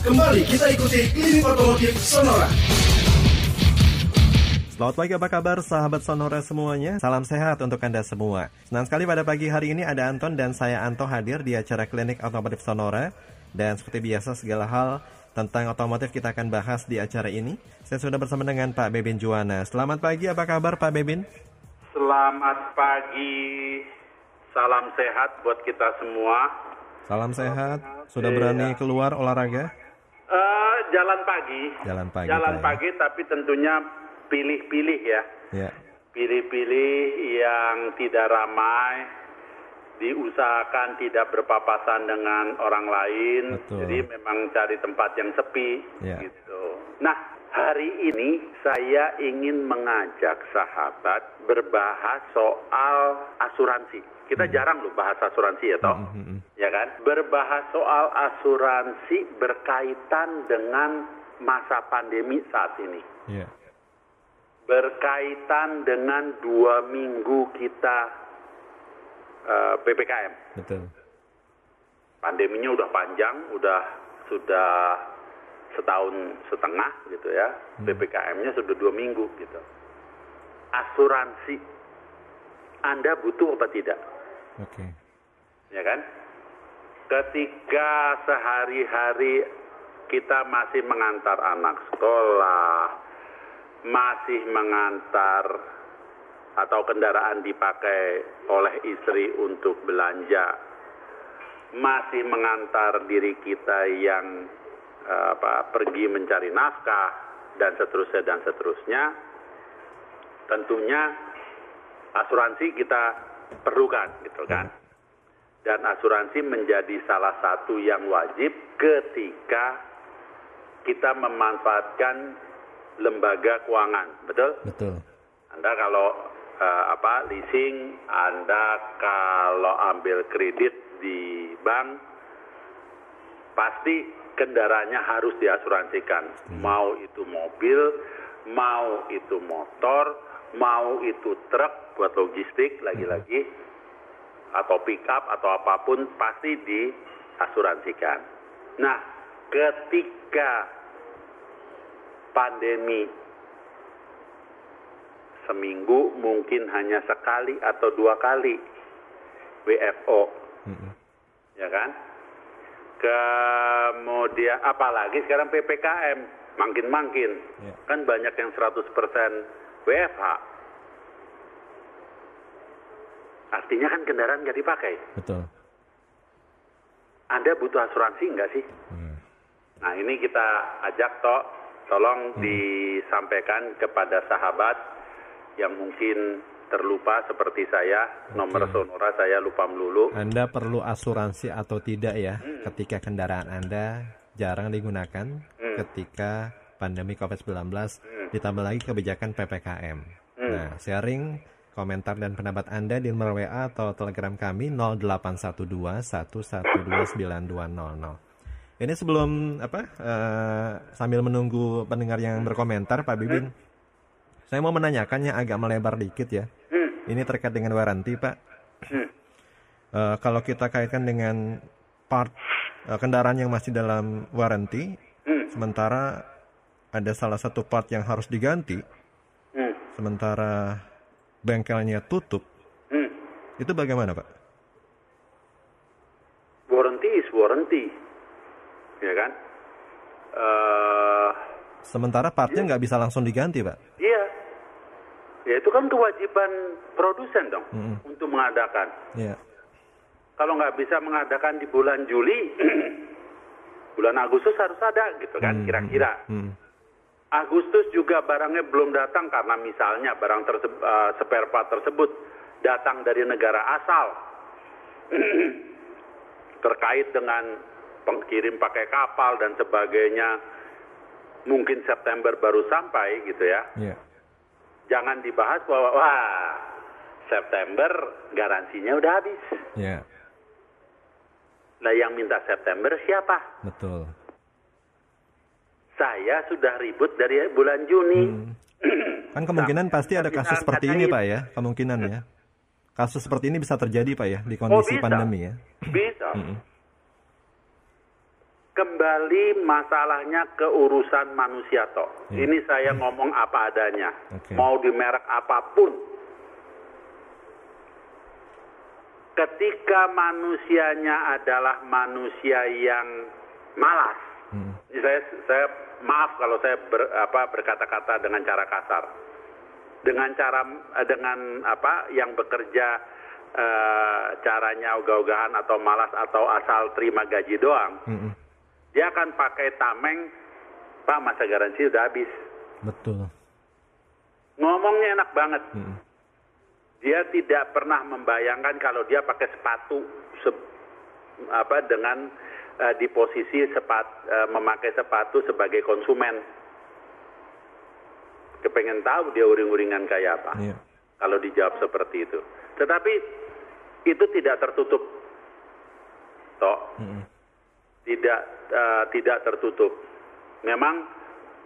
Kembali kita ikuti Klinik Otomotif Sonora. Selamat pagi, apa kabar sahabat Sonora semuanya? Salam sehat untuk Anda semua. Senang sekali pada pagi hari ini ada Anton dan saya Anto hadir di acara Klinik Otomotif Sonora. Dan seperti biasa segala hal tentang otomotif kita akan bahas di acara ini. Saya sudah bersama dengan Pak Bebin Juwana. Selamat pagi, apa kabar Pak Bebin? Selamat pagi, salam sehat buat kita semua. Salam sehat, sudah berani keluar olahraga? Uh, jalan pagi. Jalan pagi. Jalan Pak, ya. pagi, tapi tentunya pilih-pilih ya. Ya, Pilih-pilih yang tidak ramai, diusahakan tidak berpapasan dengan orang lain. Betul. Jadi memang cari tempat yang sepi Ya. gitu. Nah, hari ini saya ingin mengajak sahabat berbahas soal asuransi. Kita jarang loh bahas asuransi ya toh. Hmm, hmm, hmm. Ya kan? Berbahas soal asuransi berkaitan dengan masa pandemi saat ini ya, berkaitan dengan dua minggu kita eh, ppkm. betul. Pandeminya udah panjang, udah sudah setahun setengah gitu ya. ppkm-nya sudah dua minggu gitu. Asuransi, Anda butuh apa tidak? Oke. ya kan? Ketika sehari-hari kita masih mengantar anak sekolah, masih mengantar atau kendaraan dipakai oleh istri untuk belanja, masih mengantar diri kita yang eh, apa, pergi mencari nafkah dan seterusnya dan seterusnya, tentunya asuransi kita perlukan gitu kan dan asuransi menjadi salah satu yang wajib ketika kita memanfaatkan lembaga keuangan, betul? Betul. Anda kalau eh, apa leasing, Anda kalau ambil kredit di bank, pasti kendaraannya harus diasuransikan. Mau itu mobil, mau itu motor, mau itu truk buat logistik lagi-lagi atau pick up atau apa pun pasti diasuransikan. Nah, ketika pandemi seminggu mungkin hanya sekali atau dua kali WFO, Mm-mm. ya kan? Kemudian apalagi sekarang PPKM makin-makin Ya. kan banyak yang 100% WFH. Artinya kan kendaraan nggak dipakai. Betul. Anda butuh asuransi nggak sih? Hmm. Nah ini kita ajak toh, tolong disampaikan kepada sahabat yang mungkin terlupa seperti saya, nomor sonora saya lupa melulu. Anda perlu asuransi atau tidak ya ketika kendaraan Anda jarang digunakan ketika pandemi COVID-19 ditambah lagi kebijakan PPKM. Nah, sharing komentar dan pendapat Anda di nomor WA atau Telegram kami 0812 1129200. Ini sebelum apa eh, sambil menunggu pendengar yang berkomentar Pak Bibin. Saya mau menanyakannya agak melebar dikit ya. Ini terkait dengan waranti, Pak. Eh, kalau kita kaitkan dengan part eh, kendaraan yang masih dalam waranti, sementara ada salah satu part yang harus diganti, Hmm. sementara bengkelnya tutup, Hmm. itu bagaimana, Pak? Warranty is warranty, ya kan? Eh, Sementara partnya nggak bisa langsung diganti, Pak. iya, ya itu kan kewajiban produsen dong Mm-mm. untuk mengadakan. Iya, Kalau nggak bisa mengadakan di bulan Juli, bulan Agustus harus ada gitu kan, kira-kira. Hmm. Agustus juga barangnya belum datang karena misalnya barang tersebut, spare part tersebut datang dari negara asal. Terkait dengan pengkirim pakai kapal dan sebagainya mungkin September baru sampai gitu ya. Iya. jangan dibahas bahwa wah September garansinya udah habis. Iya, nah yang minta September siapa? Betul. Saya sudah ribut dari bulan Juni Kan kemungkinan pasti ada kasus seperti ini. Pak ya, kemungkinan ya. Kasus seperti ini bisa terjadi, Pak ya, di kondisi bisa. pandemi ya. Bisa. kembali masalahnya ke urusan manusia toh. Ya. Ini saya ngomong apa adanya. Oke. Mau di merek apa pun. Ketika manusianya adalah manusia yang malas. Hmm. Saya saya maaf kalau saya ber, apa berkata-kata dengan cara kasar. Dengan cara eh, dengan apa yang bekerja eh, caranya ogah-ogahan atau malas atau asal terima gaji doang. Mm-mm. Dia akan pakai tameng, Pak masa garansi udah habis. Betul. Ngomongnya enak banget. Mm-mm. Dia tidak pernah membayangkan kalau dia pakai sepatu se- apa dengan eh, di posisi sepat, eh, memakai sepatu sebagai konsumen. Kepengen tahu dia uring-uringan kayak apa. Iya. Kalau dijawab seperti itu. Tetapi itu tidak tertutup. Toh, Mm-mm. tidak eh, tidak tertutup. Memang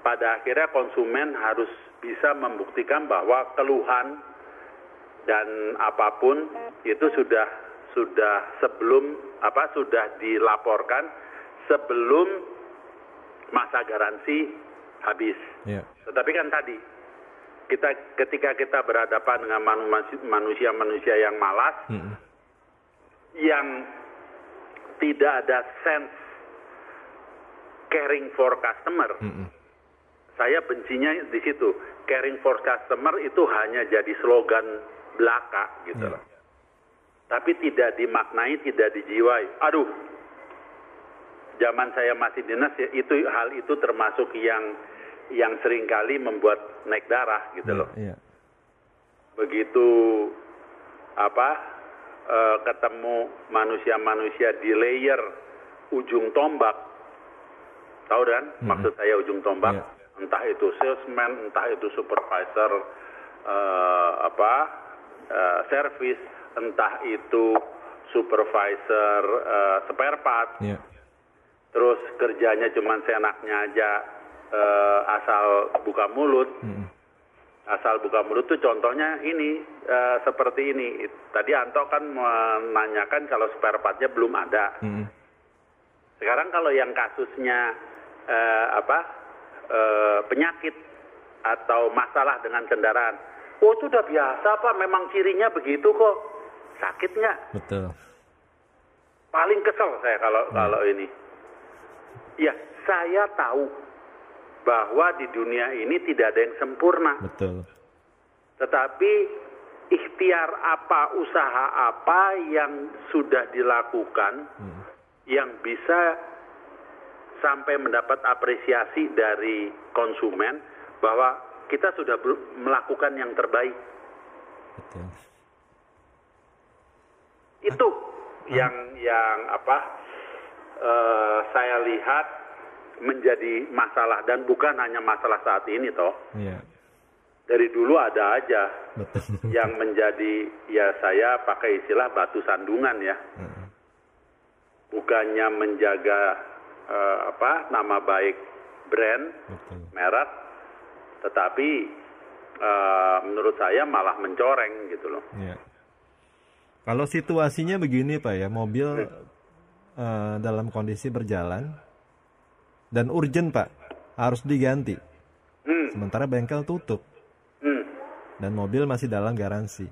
pada akhirnya konsumen harus bisa membuktikan bahwa keluhan dan apa pun itu sudah sudah sebelum apa sudah dilaporkan sebelum masa garansi habis. Iya. Tetapi kan tadi kita ketika kita berhadapan dengan manu- manusia-manusia yang malas, Mm-mm. yang tidak ada sense caring for customer, Mm-mm. saya bencinya di situ. Caring for customer itu hanya jadi slogan belaka gitu loh. Tapi tidak dimaknai, tidak dijiwai. Aduh, zaman saya masih dinas ya, itu hal itu termasuk yang yang sering kali membuat naik darah gitu loh. Iya. Begitu apa eh, ketemu manusia-manusia di layer ujung tombak, tahu kan? Maksud saya ujung tombak, Iya. entah itu salesman, entah itu supervisor eh, apa eh, service, entah itu supervisor eh, spare part, Iya. terus kerjanya cuma seenaknya aja eh, asal buka mulut. Mm-mm. Asal buka mulut tuh contohnya ini eh, seperti ini. Tadi Anto kan menanyakan kalau spare partnya belum ada. Mm-mm. Sekarang kalau yang kasusnya eh, apa eh, penyakit atau masalah dengan kendaraan, oh itu udah biasa pak, memang cirinya begitu kok. Sakit nggak? Betul. Paling kesel saya kalau kalau ini. Ya saya tahu bahwa di dunia ini tidak ada yang sempurna. Betul. Tetapi ikhtiar apa, usaha apa yang sudah dilakukan Mm. yang bisa sampai mendapat apresiasi dari konsumen bahwa kita sudah melakukan yang terbaik. Betul. Itu yang yang apa eh, saya lihat menjadi masalah dan bukan hanya masalah saat ini toh. Iya. Dari dulu ada aja Betul. yang menjadi ya saya pakai istilah batu sandungan ya Mm. bukannya menjaga eh, apa nama baik brand Betul. merek tetapi eh, menurut saya malah mencoreng gitu loh Iya. Kalau situasinya begini Pak ya, mobil eh, dalam kondisi berjalan dan urgent Pak, harus diganti. hmm, Sementara bengkel tutup hmm. dan mobil masih dalam garansi.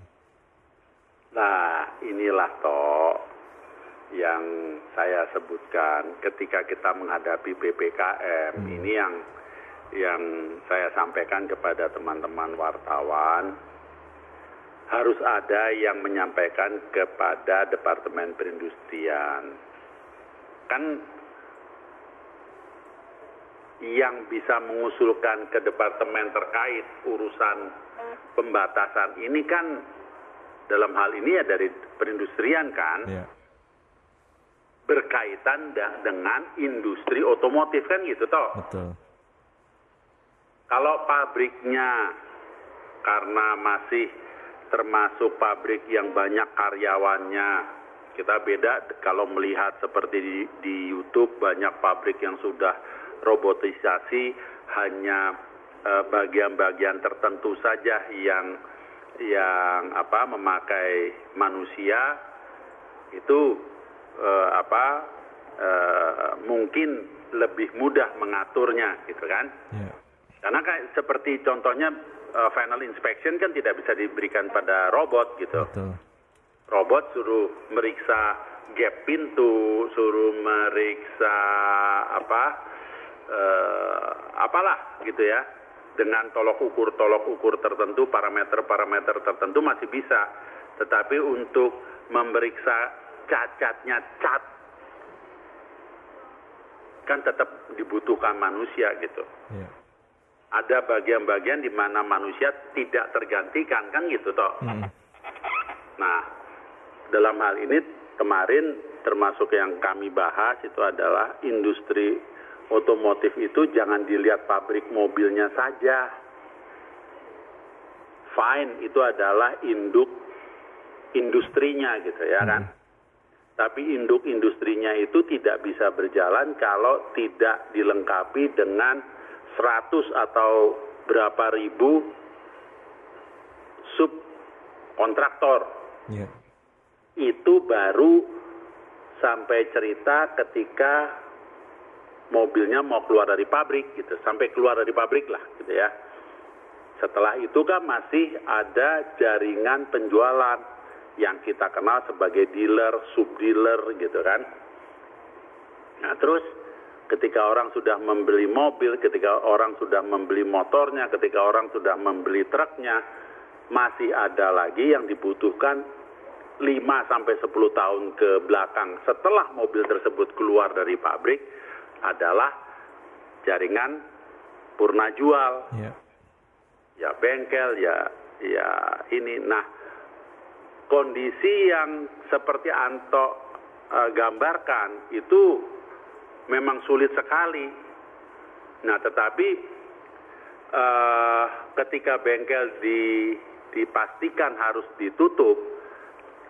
nah inilah toh yang saya sebutkan ketika kita menghadapi ppkm ini yang yang saya sampaikan kepada teman-teman wartawan harus ada yang menyampaikan kepada Departemen Perindustrian. Kan yang bisa mengusulkan ke departemen terkait urusan pembatasan ini kan dalam hal ini ya dari perindustrian kan Iya. berkaitan dengan industri otomotif kan gitu toh. Betul. Kalau pabriknya karena masih termasuk pabrik yang banyak karyawannya, kita beda kalau melihat seperti di, di YouTube banyak pabrik yang sudah robotisasi hanya eh, bagian-bagian tertentu saja yang yang apa memakai manusia itu eh, apa eh, mungkin lebih mudah mengaturnya gitu kan. Ya. Karena kayak seperti contohnya eh, final inspection kan tidak bisa diberikan pada robot gitu. Betul. Robot suruh meriksa gap pintu, suruh meriksa apa eh, apalah gitu ya. Dengan tolok ukur tolok ukur tertentu, parameter-parameter tertentu masih bisa. Tetapi untuk memeriksa cacatnya cat kan tetap dibutuhkan manusia gitu Ya. Ada bagian-bagian di mana manusia tidak tergantikan kan gitu toh. Mm. Nah, dalam hal ini kemarin termasuk yang kami bahas itu adalah industri otomotif itu jangan dilihat pabrik mobilnya saja. Fine itu adalah induk industrinya gitu ya kan. Tapi induk industrinya itu tidak bisa berjalan kalau tidak dilengkapi dengan 100 atau berapa ribu sub kontraktor. Ya. Itu baru sampai cerita ketika mobilnya mau keluar dari pabrik gitu, sampai keluar dari pabrik lah gitu ya. Setelah itu kan masih ada jaringan penjualan yang kita kenal sebagai dealer, sub-dealer gitu kan. Nah terus ketika orang sudah membeli mobil, ketika orang sudah membeli motornya, ketika orang sudah membeli truknya, masih ada lagi yang dibutuhkan 5 sampai 10 tahun ke belakang. Setelah mobil tersebut keluar dari pabrik adalah jaringan purna jual. Ya. ya bengkel ya ya ini. Nah kondisi yang seperti Anto eh, gambarkan itu memang sulit sekali nah tetapi eh, ketika bengkel di dipastikan harus ditutup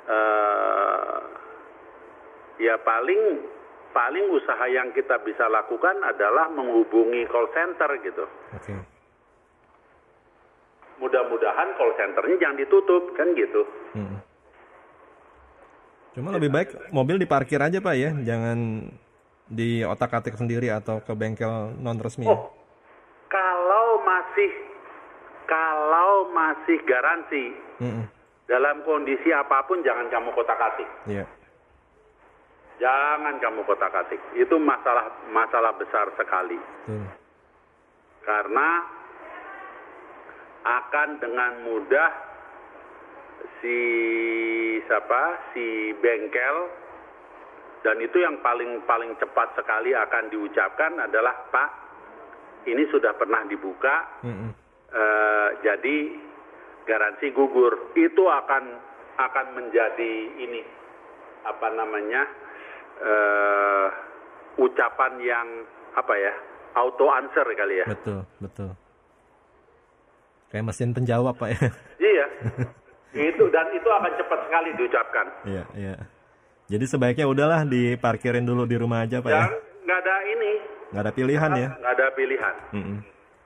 eh, ya paling paling usaha yang kita bisa lakukan adalah menghubungi call center gitu Oke. mudah-mudahan call centernya jangan ditutup kan gitu. Mm. Cuma lebih baik mobil diparkir aja pak ya, jangan di otak-atik sendiri atau ke bengkel non resmi. Oh, kalau masih kalau masih garansi Mm-mm. dalam kondisi apa pun jangan kamu kotak-atik. Iya. Jangan kamu kotak-atik. Itu masalah masalah besar sekali. Betul. Karena akan dengan mudah si siapa si bengkel dan itu yang paling paling cepat sekali akan diucapkan adalah Pak ini sudah pernah dibuka Mm-mm. eh, jadi garansi gugur itu akan akan menjadi ini apa namanya eh, ucapan yang apa ya auto answer kali ya Betul, betul. Kayak mesin penjawab pak ya. iya itu dan itu akan cepat sekali diucapkan Iya, iya. Jadi sebaiknya udahlah diparkirin dulu di rumah aja pak ya. nggak ada ini Nggak ada pilihan ya. nggak ada pilihan Mm-mm.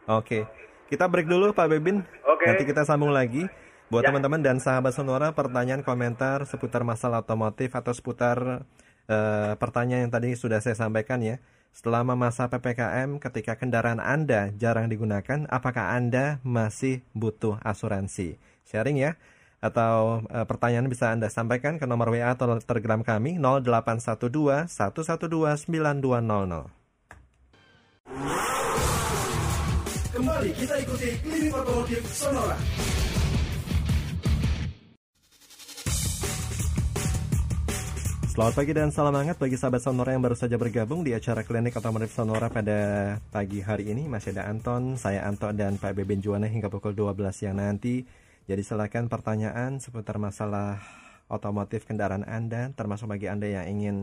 Oke, kita break dulu Pak Bebin. Oke. Nanti kita sambung lagi. Buat Ya. teman-teman dan sahabat Sonora, pertanyaan komentar seputar masalah otomotif atau seputar eh, pertanyaan yang tadi sudah saya sampaikan ya. Selama masa PPKM, ketika kendaraan Anda jarang digunakan, apakah Anda masih butuh asuransi? Sharing ya. Atau eh, pertanyaan bisa Anda sampaikan ke nomor WA atau Telegram kami 0812 112 9200. Kembali kita ikuti Klinik Otomotif Sonora. Selamat pagi dan salam hangat bagi sahabat Sonora yang baru saja bergabung di acara Klinik Otomotif Sonora pada pagi hari ini. Masih ada Anton, saya Anto dan Pak Beben Juwana hingga pukul 12 siang nanti. Jadi silakan pertanyaan seputar masalah otomotif kendaraan Anda, termasuk bagi Anda yang ingin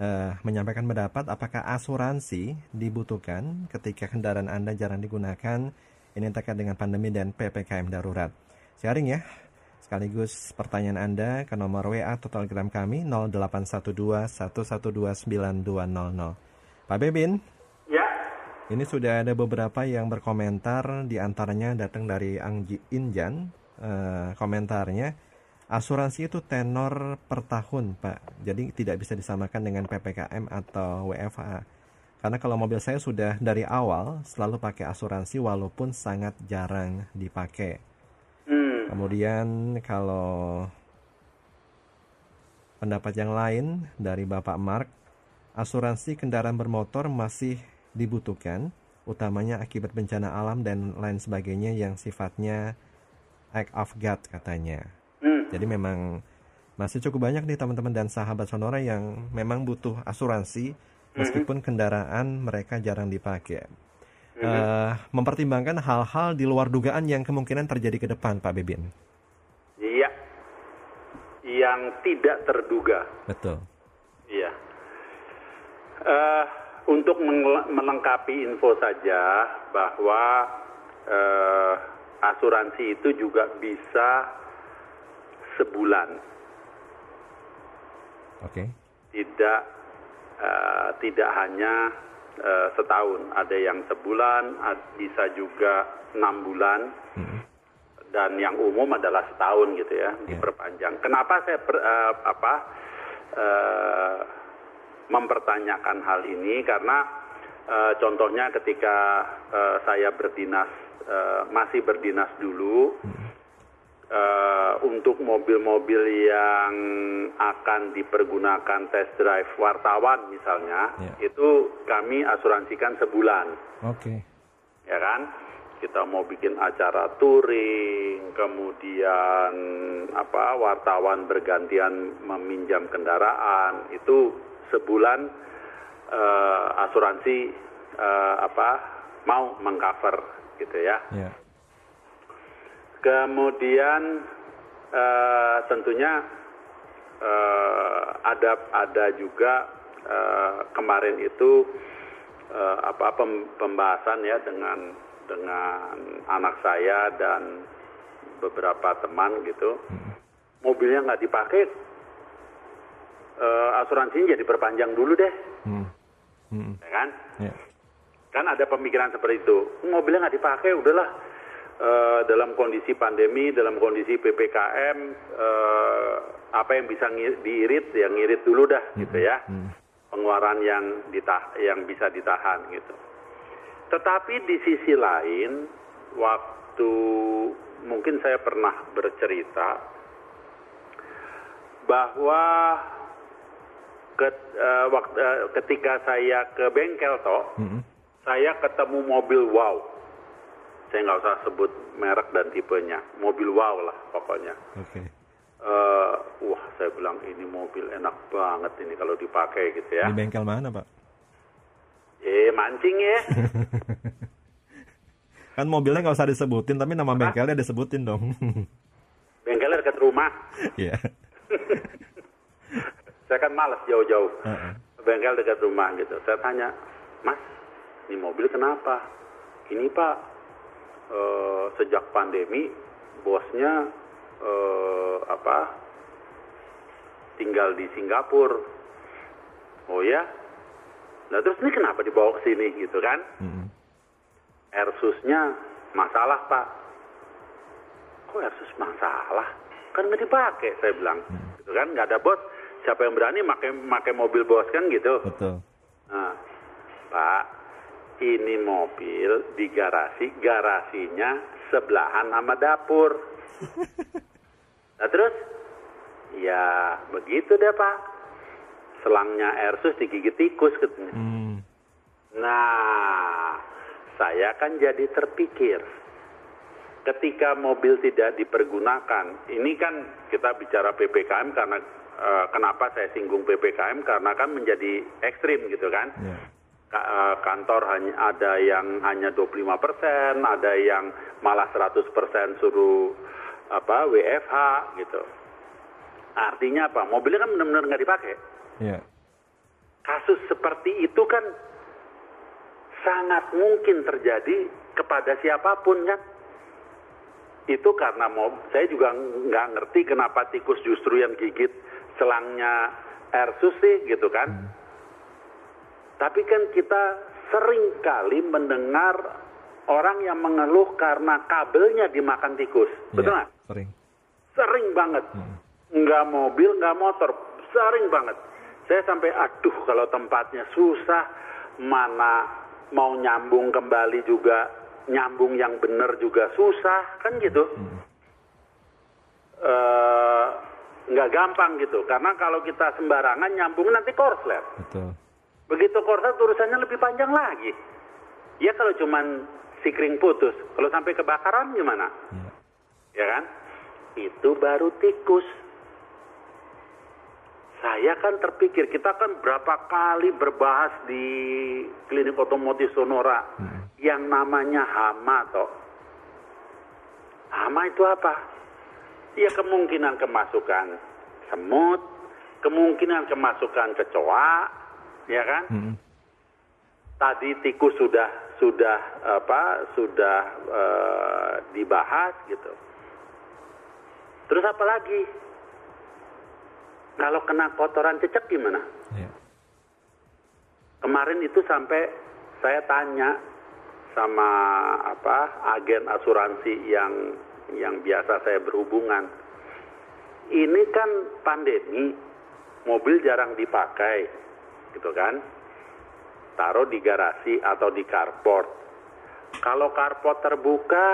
eh, menyampaikan pendapat apakah asuransi dibutuhkan ketika kendaraan Anda jarang digunakan. Ini terkait dengan pandemi dan PPKM darurat. Sharing ya, sekaligus pertanyaan Anda ke nomor WA atau Telegram kami 0812 112 9200. Pak Bebin, ya ini sudah ada beberapa yang berkomentar, di antaranya datang dari Angji Injan. Eh, komentarnya, asuransi itu tenor per tahun, Pak. Jadi tidak bisa disamakan dengan PPKM atau WFA. Karena kalau mobil saya sudah dari awal selalu pakai asuransi walaupun sangat jarang dipakai. Hmm. Kemudian kalau pendapat yang lain dari Bapak Mark, asuransi kendaraan bermotor masih dibutuhkan, utamanya akibat bencana alam dan lain sebagainya yang sifatnya act of God katanya. Hmm. Jadi memang masih cukup banyak nih teman-teman dan sahabat Sonora yang memang butuh asuransi meskipun kendaraan mereka jarang dipakai. Eh, mempertimbangkan hal-hal di luar dugaan yang kemungkinan terjadi ke depan, Pak Bebin. Iya. Yang tidak terduga. Betul. Iya. Eh, untuk melengkapi info saja bahwa eh, asuransi itu juga bisa sebulan, Oke. tidak eh, tidak hanya eh, setahun. Ada yang sebulan, bisa juga enam bulan, Mm-mm. dan yang umum adalah setahun gitu ya, Ya. diperpanjang. Kenapa saya per- eh, apa eh, mempertanyakan hal ini? Karena eh, contohnya ketika eh, saya berdinas eh, masih berdinas dulu eh, untuk mobil-mobil yang akan dipergunakan test drive wartawan misalnya, Ya. itu kami asuransikan sebulan Oke. ya kan kita mau bikin acara touring kemudian apa wartawan bergantian meminjam kendaraan itu sebulan eh, asuransi eh, apa mau mengcover gitu ya Ya. kemudian eh, tentunya eh, ada ada juga eh, kemarin itu eh, apa pem- pembahasan ya dengan dengan anak saya dan beberapa teman gitu mobilnya nggak dipakai eh, asuransinya jadi perpanjang dulu deh Hmm. Mm-mm. ya kan Ya. Kan ada pemikiran seperti itu. Mobilnya nggak dipakai udahlah. Eh, dalam kondisi pandemi dalam kondisi ppkm eh, apa yang bisa diirit ya ngirit dulu dah gitu ya. Hmm. pengeluaran yang ditah yang bisa ditahan gitu. Tetapi di sisi lain waktu mungkin saya pernah bercerita bahwa eh, ketika saya ke bengkel toh Mm-mm. Saya ketemu mobil wow. Saya nggak usah sebut merek dan tipenya. Mobil wow lah pokoknya. Oke. Eh, wah, saya bilang ini mobil enak banget ini kalau dipakai gitu ya. Di bengkel mana, Pak? Eh, mancing ya. Kan mobilnya nggak usah disebutin, tapi nama bengkelnya disebutin dong. Bengkelnya dekat rumah. Iya. Saya kan males jauh-jauh. Heeh. Bengkel dekat rumah gitu. Saya tanya, Mas, ini mobil kenapa? Ini Pak, eh, sejak pandemi bosnya eh, apa? Tinggal di Singapura. Oh ya? Nah terus ini kenapa dibawa ke sini gitu kan? Mm-mm. Airsusnya masalah Pak. Kok Airsus masalah? Kan nggak dipakai saya bilang. Gitu kan nggak ada bos. Siapa yang berani pakai pakai mobil bos kan gitu? Betul. Nah, Pak, ini mobil di garasi, garasinya sebelahan sama dapur. Nah terus, ya begitu deh Pak. Selangnya Airsus digigit tikus katanya. Hmm. Nah, saya kan jadi terpikir. Ketika mobil tidak dipergunakan, ini kan kita bicara PPKM karena eh, kenapa saya singgung PPKM karena kan menjadi ekstrim gitu kan. Ya. Eh, kantor hanya ada yang hanya 25%, ada yang malah 100% suruh apa WFH gitu. Artinya apa? Mobilnya kan benar-benar nggak dipakai. Ya. Kasus seperti itu kan sangat mungkin terjadi kepada siapa pun kan. Itu karena mau saya juga nggak ngerti kenapa tikus justru yang gigit selangnya Airsus sih gitu kan. Tapi kan kita sering kali mendengar orang yang mengeluh karena kabelnya dimakan tikus. Betul Ya, nggak? Sering. Sering banget. Nggak mobil, nggak motor. Sering banget. Saya sampai aduh kalau tempatnya susah, mana mau nyambung kembali juga, nyambung yang benar juga susah, kan gitu. Eh, nggak gampang gitu. Karena kalau kita sembarangan nyambung nanti korslet. Betul. Begitu korslet urusannya lebih panjang lagi. Ya kalau cuman sikring putus, kalau sampai kebakaran gimana? Iya. Ya kan? Itu baru tikus. Saya kan terpikir, kita kan berapa kali berbahas di klinik otomotif Sonora yang namanya hama toh. Hama itu apa? Ya kemungkinan kemasukan semut, kemungkinan kemasukan kecoa, ya kan? Mm-mm. tadi tikus sudah sudah apa sudah eh, dibahas gitu. Terus apa lagi? Kalau kena kotoran cecek gimana? Iya. Kemarin itu sampai saya tanya sama apa agen asuransi yang yang biasa saya berhubungan. Ini kan pandemi, mobil jarang dipakai, gitu kan? Taruh di garasi atau di carport. Kalau carport terbuka,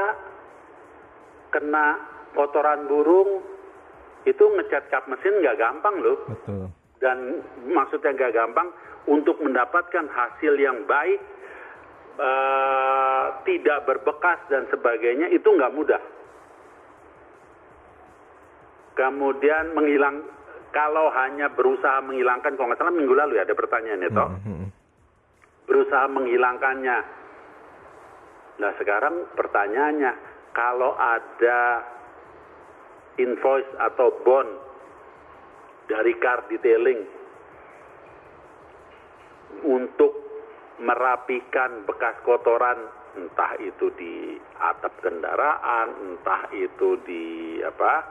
kena kotoran burung, itu ngecat kap mesin nggak gampang loh Betul. dan maksudnya nggak gampang untuk mendapatkan hasil yang baik eh, tidak berbekas dan sebagainya itu nggak mudah kemudian menghilang kalau hanya berusaha menghilangkan kalau nggak salah minggu lalu ya ada pertanyaan itu Mm-mm. berusaha menghilangkannya nah sekarang pertanyaannya kalau ada invoice atau bond dari car detailing untuk merapikan bekas kotoran entah itu di atap kendaraan, entah itu di apa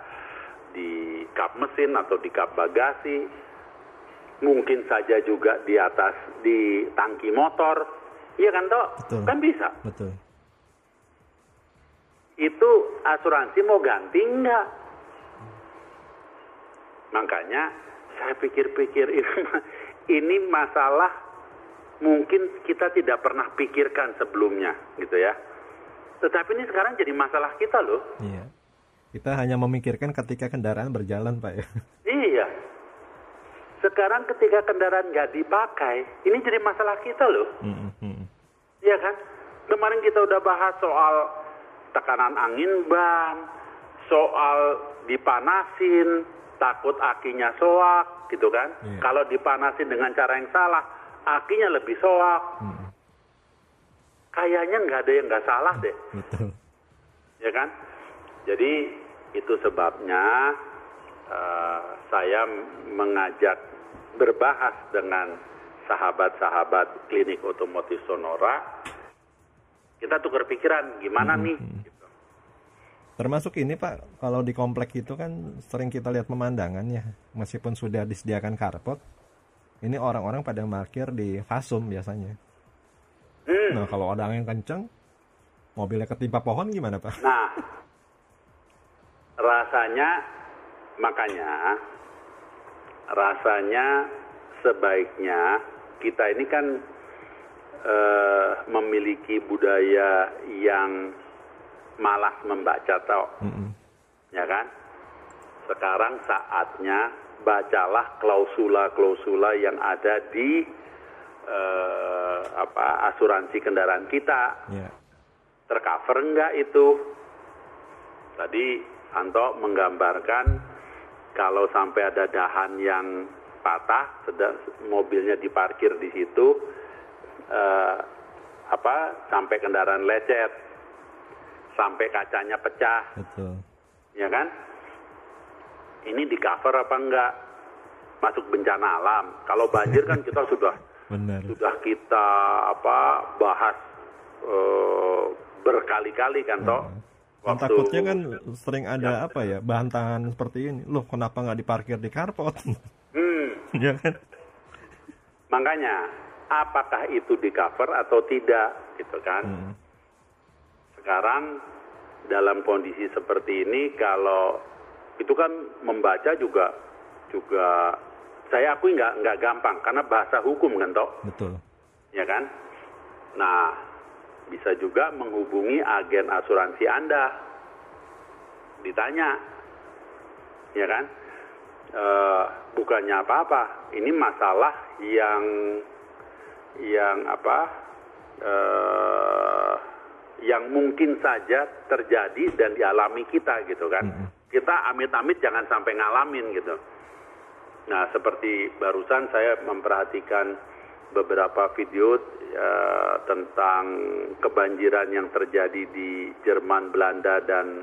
di kap mesin atau di kap bagasi, mungkin saja juga di atas di tangki motor, iya kan toh? Betul. Kan bisa. Betul. Itu asuransi mau ganti enggak? Makanya saya pikir-pikir ini, ini masalah mungkin kita tidak pernah pikirkan sebelumnya gitu ya. Tetapi ini sekarang jadi masalah kita loh. Iya. Kita hanya memikirkan ketika kendaraan berjalan, Pak ya. Iya. Sekarang ketika kendaraan nggak dipakai, ini jadi masalah kita loh. Mm-mm, mm-mm. Iya kan? Kemarin kita udah bahas soal tekanan angin ban, soal dipanasin, takut akinya soak, gitu kan? Iya. Kalau dipanasin dengan cara yang salah, akinya lebih soak. Mm-mm. Kayaknya nggak ada yang nggak salah deh, Betul. ya kan? Jadi itu sebabnya eh, saya mengajak berbahas dengan sahabat-sahabat klinik otomotif Sonora. Kita tukar pikiran gimana nih? gitu. Termasuk ini Pak, kalau di komplek itu kan sering kita lihat pemandangan ya, meskipun sudah disediakan karpot, ini orang-orang pada parkir di fasum biasanya. Hmm. Nah kalau ada angin kenceng, mobilnya ketimpa pohon gimana Pak? Nah, rasanya makanya rasanya sebaiknya kita ini kan eh, memiliki budaya yang malas membaca tau, Mm-mm. ya kan? Sekarang saatnya bacalah klausula-klausula yang ada di eh, apa asuransi kendaraan kita Ya, tercover enggak itu? Tadi Anto menggambarkan kalau sampai ada dahan yang patah, sedang mobilnya diparkir di situ, eh, apa sampai kendaraan lecet, sampai kacanya pecah, betul. ya kan? Ini di cover apa enggak? Masuk bencana alam. Kalau banjir kan kita sudah Benar. sudah kita apa bahas eh, berkali-kali kan toh. Dan takutnya kan sering ada apa ya bantahan seperti ini. Loh kenapa nggak diparkir di karpot? Hmm, ya kan? makanya apakah itu di cover atau tidak gitu kan? Hmm. Sekarang dalam kondisi seperti ini kalau itu kan membaca juga juga saya akui nggak nggak gampang karena bahasa hukum kan toh Betul. ya kan nah bisa juga menghubungi agen asuransi anda. Ditanya. Ya kan? Eh, bukannya apa-apa. Ini masalah yang yang apa? Eh, yang mungkin saja terjadi dan dialami kita gitu kan. Kita amit-amit jangan sampai ngalamin gitu. Nah, seperti barusan saya memperhatikan beberapa video eh, tentang kebanjiran yang terjadi di Jerman, Belanda dan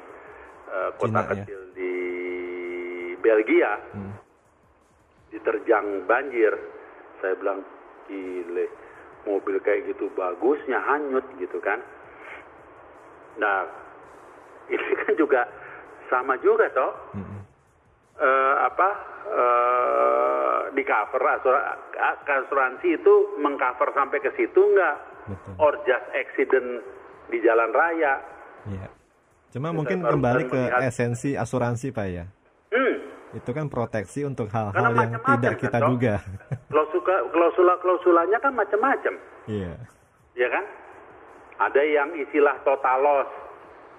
eh, kota Cina, ya. kecil di Belgia diterjang banjir. Saya bilang gile, mobil kayak gitu bagusnya hanyut gitu kan. Nah, ini kan juga sama juga toh eh, apa eh, di cover asura- asuransi itu mengcover sampai ke situ enggak Betul. or just accident di jalan raya Iya. Cuma Kita mungkin kembali ke melihat. esensi asuransi Pak ya. hmm, Itu kan proteksi untuk hal-hal yang macam-macam, tidak kan, kita Dok? duga. klausula klausula klausulanya kan macam-macam Iya. ya kan ada yang istilah total loss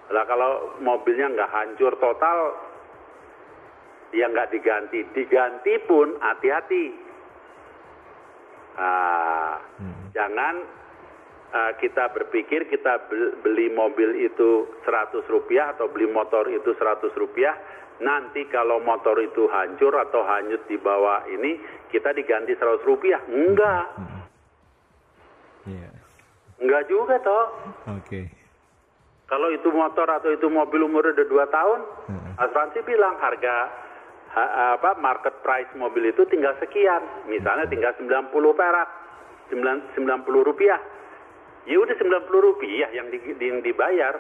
lah kalau mobilnya nggak hancur total ya nggak diganti. Diganti pun hati-hati. Ah, jangan ah, kita berpikir kita bel- beli mobil itu 100 rupiah atau beli motor itu 100 rupiah. Nanti kalau motor itu hancur atau hanyut di bawah ini kita diganti 100 rupiah. Enggak Iya. enggak juga toh. Oke. kalau itu motor atau itu mobil umurnya udah 2 tahun Heeh. asuransi bilang harga ha- apa market price mobil itu tinggal sekian. Misalnya tinggal 90 perak 9 90 rupiah. Ya udah 90 rupiah yang, di, yang dibayar.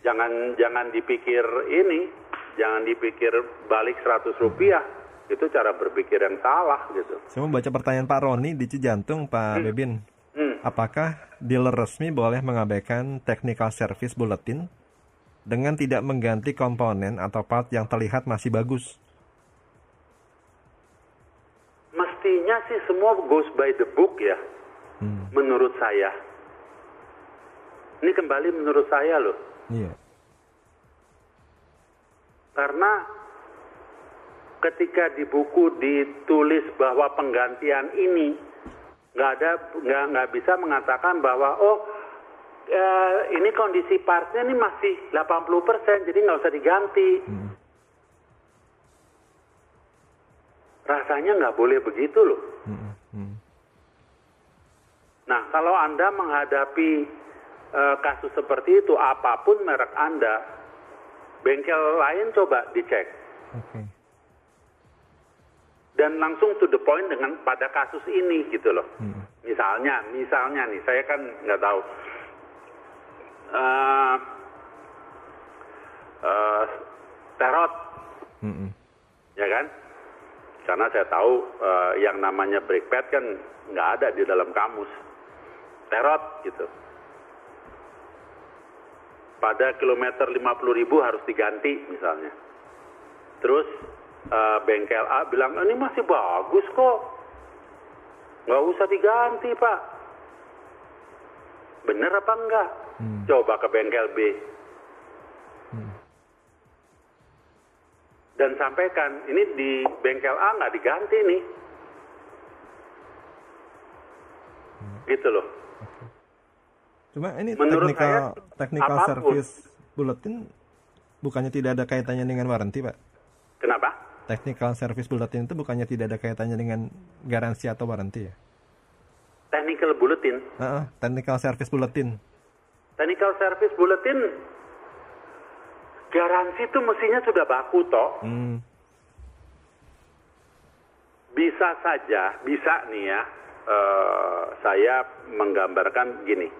Jangan jangan dipikir ini jangan dipikir balik 100 rupiah. Itu cara berpikir yang salah gitu. Saya mau baca pertanyaan Pak Roni di Cijantung, Pak Bebin. hmm. Apakah dealer resmi boleh mengabaikan technical service bulletin dengan tidak mengganti komponen atau part yang terlihat masih bagus? mestinya sih semua goes by the book ya Hmm. menurut saya ini kembali menurut saya loh Iya. karena ketika di buku ditulis bahwa penggantian ini nggak ada nggak nggak bisa mengatakan bahwa oh eh, ini kondisi partnya ini masih 80% jadi nggak usah diganti Hmm. rasanya nggak boleh begitu loh Hmm. Hmm. Nah, kalau Anda menghadapi eh, kasus seperti itu, apa pun merek Anda, bengkel lain coba dicek. Oke. Dan langsung to the point dengan pada kasus ini gitu loh. Hmm. Misalnya, misalnya nih, saya kan nggak tahu. Eh, terot, Hmm. ya kan? Karena saya tahu eh, yang namanya brake pad kan nggak ada di dalam kamus. Terot gitu. Pada kilometer 50 ribu harus diganti misalnya. Terus eh, bengkel A bilang ini masih bagus kok. Nggak usah diganti pak. Bener apa enggak? Hmm. Coba ke bengkel B. Hmm. dan sampaikan ini di bengkel A nggak diganti nih gitu loh Cuma ini Menurut technical saya, technical apa pun. service bulletin bukannya tidak ada kaitannya dengan warranty, Pak? kenapa Technical service bulletin itu bukannya tidak ada kaitannya dengan garansi atau warranty ya? Technical bulletin. Heeh, technical service bulletin. technical service bulletin garansi itu mestinya sudah baku toh. Hmm. bisa saja bisa nih ya eh, saya menggambarkan gini.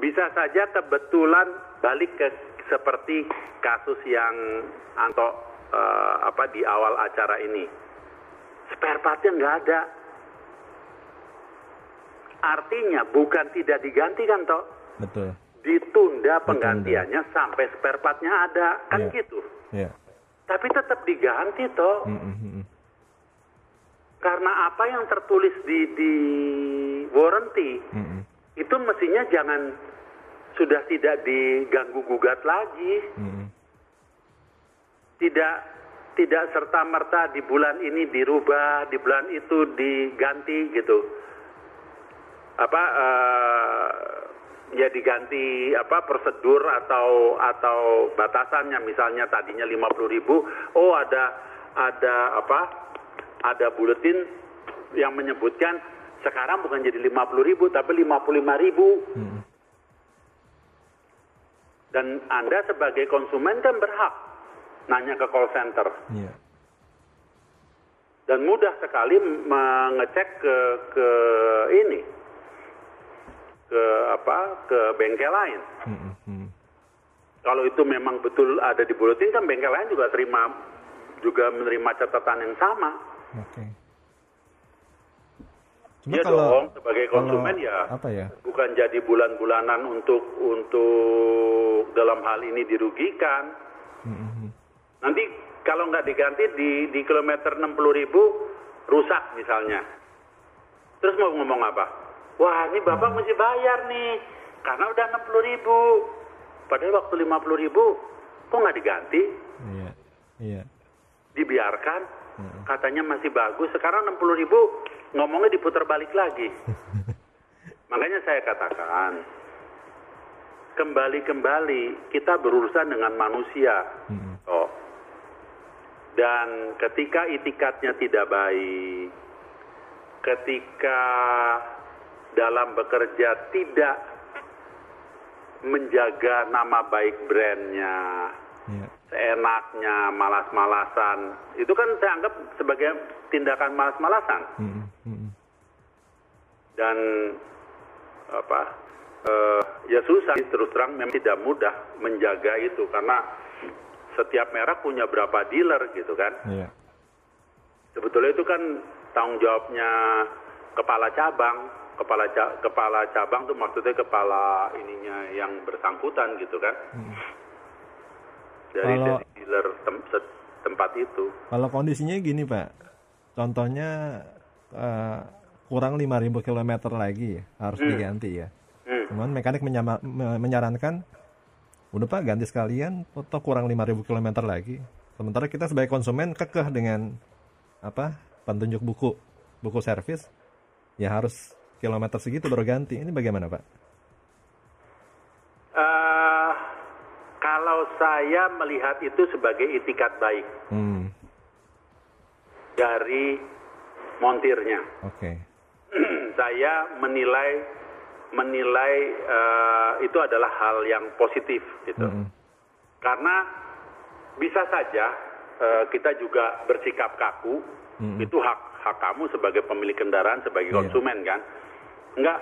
Bisa saja kebetulan balik ke seperti kasus yang Anto eh, apa di awal acara ini. Spare partnya nggak ada artinya bukan tidak diganti kan toh Betul. ditunda penggantiannya sampai spare partnya ada kan Iya. gitu Ya. Tapi tetap diganti toh. Mm, mm, mm, mm. Karena apa yang tertulis di di warranty Mm, mm. itu mestinya jangan sudah tidak diganggu gugat lagi. Mm, mm. Tidak tidak serta merta di bulan ini dirubah, di bulan itu diganti gitu. Apa eh, ya diganti apa prosedur atau atau batasannya misalnya tadinya 50.000 oh ada ada apa ada buletin yang menyebutkan sekarang bukan jadi 50.000 tapi 55.000 Mm. dan Anda sebagai konsumen kan berhak nanya ke call center Iya. dan mudah sekali mengecek ke ke ini ke apa ke bengkel lain. Mm, mm, mm. Kalau itu memang betul ada di buletin kan bengkel lain juga terima juga menerima catatan yang sama. Oke. Cuma Iya kalau dong, sebagai konsumen kalau- ya apa ya? bukan jadi bulan-bulanan untuk untuk dalam hal ini dirugikan. Mm, mm, mm. Nanti kalau nggak diganti di di kilometer 60 ribu rusak misalnya. Terus mau ngomong apa? Wah ini bapak mesti bayar nih karena udah 60 ribu. Padahal waktu 50 ribu kok nggak diganti? Iya. Iya. Dibiarkan? Mm. Katanya masih bagus. Sekarang 60 ribu ngomongnya diputar balik lagi. Makanya saya katakan kembali-kembali kita berurusan dengan manusia. Mm, mm. Oh. Dan ketika itikatnya tidak baik, ketika dalam bekerja tidak menjaga nama baik brandnya, Iya. seenaknya, malas-malasan, itu kan saya anggap sebagai tindakan malas-malasan. Mm, mm, mm, mm. Dan apa? eh, ya susah terus terang memang tidak mudah menjaga itu karena setiap merek punya berapa dealer gitu kan. Iya. Sebetulnya itu kan tanggung jawabnya kepala cabang. Kepala kepala cabang tuh maksudnya kepala ininya yang bersangkutan gitu kan. Dari, Kalau- dari dealer tem- tempat itu. Kalau kondisinya gini Pak, contohnya eh, kurang 5.000 km lagi ya, harus diganti ya. Hmm. Cuman mekanik menyama- me- menyarankan, udah Pak ganti sekalian, atau kurang 5.000 km lagi. Sementara kita sebagai konsumen kekeh dengan apa petunjuk buku buku servis, ya harus kilometer segitu baru ganti. Ini bagaimana Pak? Eh, kalau saya melihat itu sebagai itikat baik Hmm, dari montirnya. oke. saya menilai menilai eh, itu adalah hal yang positif gitu. Mm-mm. Karena bisa saja eh, kita juga bersikap kaku. Mm-mm. Itu hak hak kamu sebagai pemilik kendaraan sebagai Iya. konsumen kan. Enggak